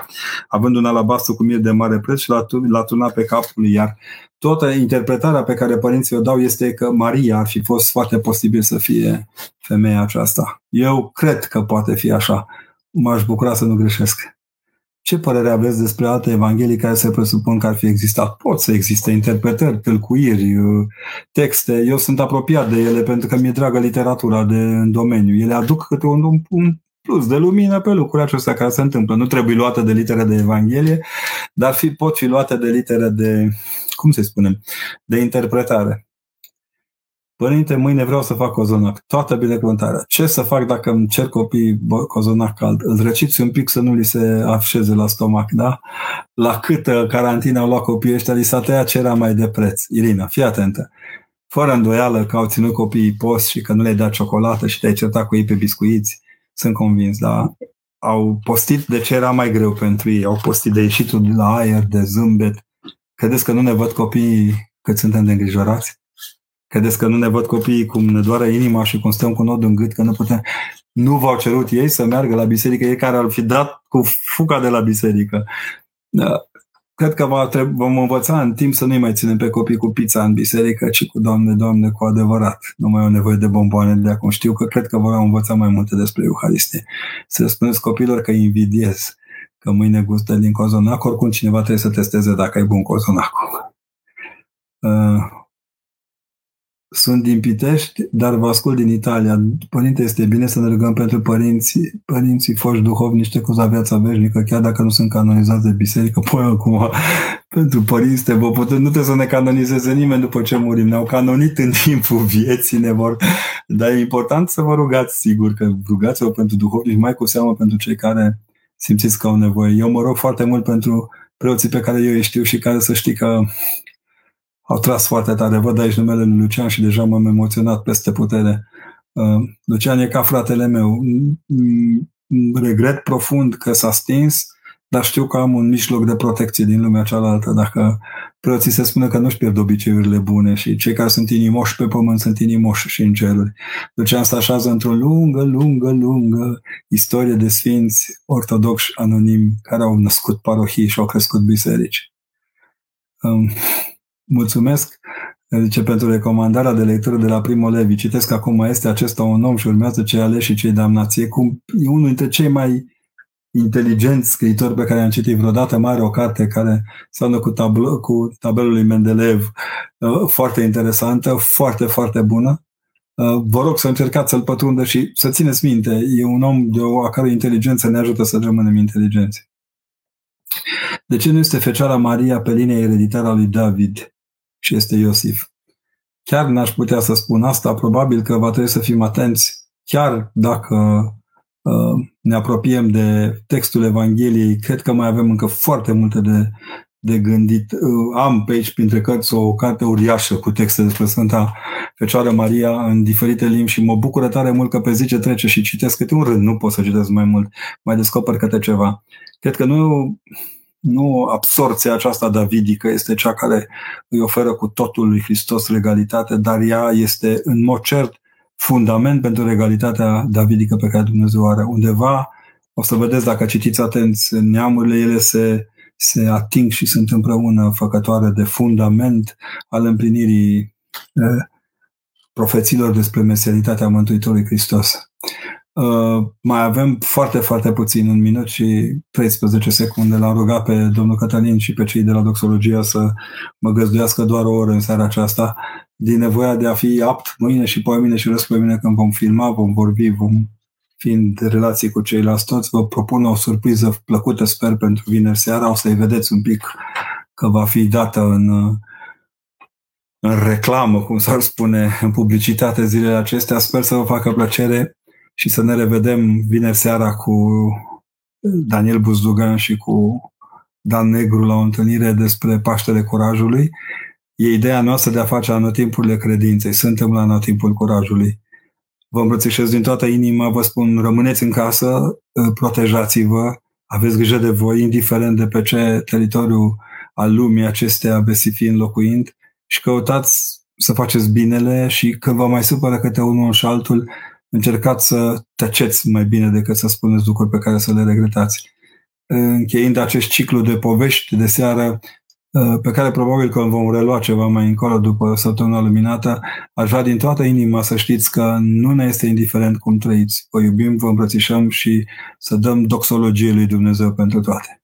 având un alabastru cu mir de mare preț și l-a turnat pe capul lui. Iar toată interpretarea pe care părinții o dau este că Maria ar fi fost foarte posibil să fie femeia aceasta. Eu cred că poate fi așa. M-aș bucura să nu greșesc. Ce părere aveți despre alte evanghelii care se presupun că ar fi existat? Pot să existe interpretări, tâlcuiri, uh, texte. Eu sunt apropiat de ele pentru că mi-e dragă literatura de, în domeniu. Ele aduc câte un, un, un plus de lumină pe lucrurile acestea care se întâmplă. Nu trebuie luate de litere de evanghelie, dar fi, pot fi luate de litere de, cum să spunem, de interpretare. Părinte, mâine vreau să fac cozonac. Toată binecuvântarea. Ce să fac dacă îmi cer copii cozonac cald? Îl răciți un pic să nu li se afșeze la stomac, da? La câtă carantină au luat copiii ăștia, li s-a tăiat ce era mai de preț. Irina, fii atentă. Fără îndoială că au ținut copiii post și că nu le-ai dat ciocolată și te-ai certat cu ei pe biscuiți, sunt convins, da? Au postit de ce era mai greu pentru ei. Au postit de ieșitul de la aer, de zâmbet. Credeți că nu ne văd copiii cât suntem de îngrijorați? Credeți că nu ne văd copiii cum ne doare inima și cum stăm cu nod în gât, că nu putem... Nu v-au cerut ei să meargă la biserică, ei care ar fi dat cu fuca de la biserică. Da. Cred că va treb- vom învăța în timp să nu-i mai ținem pe copii cu pizza în biserică, ci cu Doamne, Doamne, cu adevărat. Nu mai au nevoie de bomboane de acum. Știu că cred că vor învăța mai multe despre Euharistie. Să spuneți copilor că invidiez, că mâine gustă din cozonac, oricum cineva trebuie să testeze dacă e bun cozonacul. Uh, sunt din Pitești, dar vă ascult din Italia. Părinte, este bine să ne rugăm pentru părinții, părinții foști duhovnici cu viața veșnică, chiar dacă nu sunt canonizați de biserică. Păi acum, pentru părinți, vă putem, nu trebuie să ne canonizeze nimeni după ce murim. Ne-au canonit în timpul vieții, ne vor... Dar e important să vă rugați, sigur, că rugați-vă pentru duhovnici, mai cu seamă pentru cei care simțiți că au nevoie. Eu mă rog foarte mult pentru preoții pe care eu îi știu și care să știi că au tras foarte tare. Văd aici numele lui Lucian și deja m-am emoționat peste putere. Uh, Lucian e ca fratele meu. Regret profund că s-a stins, dar știu că am un mijloc de protecție din lumea cealaltă. Dacă preoții se spune că nu-și pierd obiceiurile bune și cei care sunt inimoși pe pământ sunt inimoși și în ceruri. Lucian se așează într-o lungă, lungă, lungă istorie de sfinți ortodoxi anonimi care au născut parohii și au crescut biserici. Um, Mulțumesc zice, pentru recomandarea de lectură de la Primo Levi. Citesc acum, este acesta un om și urmează cei aleși și cei damnație. Cum e unul dintre cei mai inteligenți scriitori pe care am citit vreodată, mare o carte care seamănă cu, tablo, cu tabelul lui Mendeleev, uh, foarte interesantă, foarte, foarte bună. Uh, vă rog să încercați să-l pătrundă și să țineți minte, e un om de o a cărui inteligență ne ajută să rămânem inteligenți. De ce nu este Fecioara Maria pe linia ereditară a lui David? Și este Iosif. Chiar n-aș putea să spun asta, probabil că va trebui să fim atenți, chiar dacă uh, ne apropiem de textul Evangheliei, cred că mai avem încă foarte multe de, de gândit. Uh, am pe aici, printre cărți, o carte uriașă cu texte despre Sfânta Fecioară Maria în diferite limbi și mă bucură tare mult că pe zi ce trece și citesc câte un rând, nu pot să citesc mai mult, mai descoper câte ceva. Cred că nu nu absorția aceasta davidică este cea care îi oferă cu totul lui Hristos regalitate, dar ea este în mod cert fundament pentru regalitatea davidică pe care Dumnezeu are. Undeva, o să vedeți dacă citiți atenți, neamurile ele se, se ating și sunt împreună făcătoare de fundament al împlinirii eh, profeților despre mesianitatea Mântuitorului Hristos. Uh, mai avem foarte, foarte puțin, un minut și 13 secunde. L-am rugat pe domnul Cătălin și pe cei de la Doxologia să mă găzduiască doar o oră în seara aceasta din nevoia de a fi apt mâine și pe mine și răs pe mine când vom filma, vom vorbi, vom fi în relații cu ceilalți toți. Vă propun o surpriză plăcută, sper, pentru vineri seara. O să-i vedeți un pic că va fi dată în, în reclamă, cum s-ar spune, în publicitate zilele acestea. Sper să vă facă plăcere și să ne revedem vineri seara cu Daniel Buzdugan și cu Dan Negru la o întâlnire despre Paștele Curajului. E ideea noastră de a face anotimpurile credinței. Suntem la anotimpul curajului. Vă îmbrățișez din toată inima, vă spun, rămâneți în casă, protejați-vă, aveți grijă de voi, indiferent de pe ce teritoriu al lumii acestea veți fi înlocuind și căutați să faceți binele și când vă mai supără câte unul și altul, încercați să tăceți mai bine decât să spuneți lucruri pe care să le regretați. Încheind acest ciclu de povești de seară, pe care probabil că îl vom relua ceva mai încolo după săptămâna luminată, aș vrea din toată inima să știți că nu ne este indiferent cum trăiți. Vă iubim, vă îmbrățișăm și să dăm doxologie lui Dumnezeu pentru toate.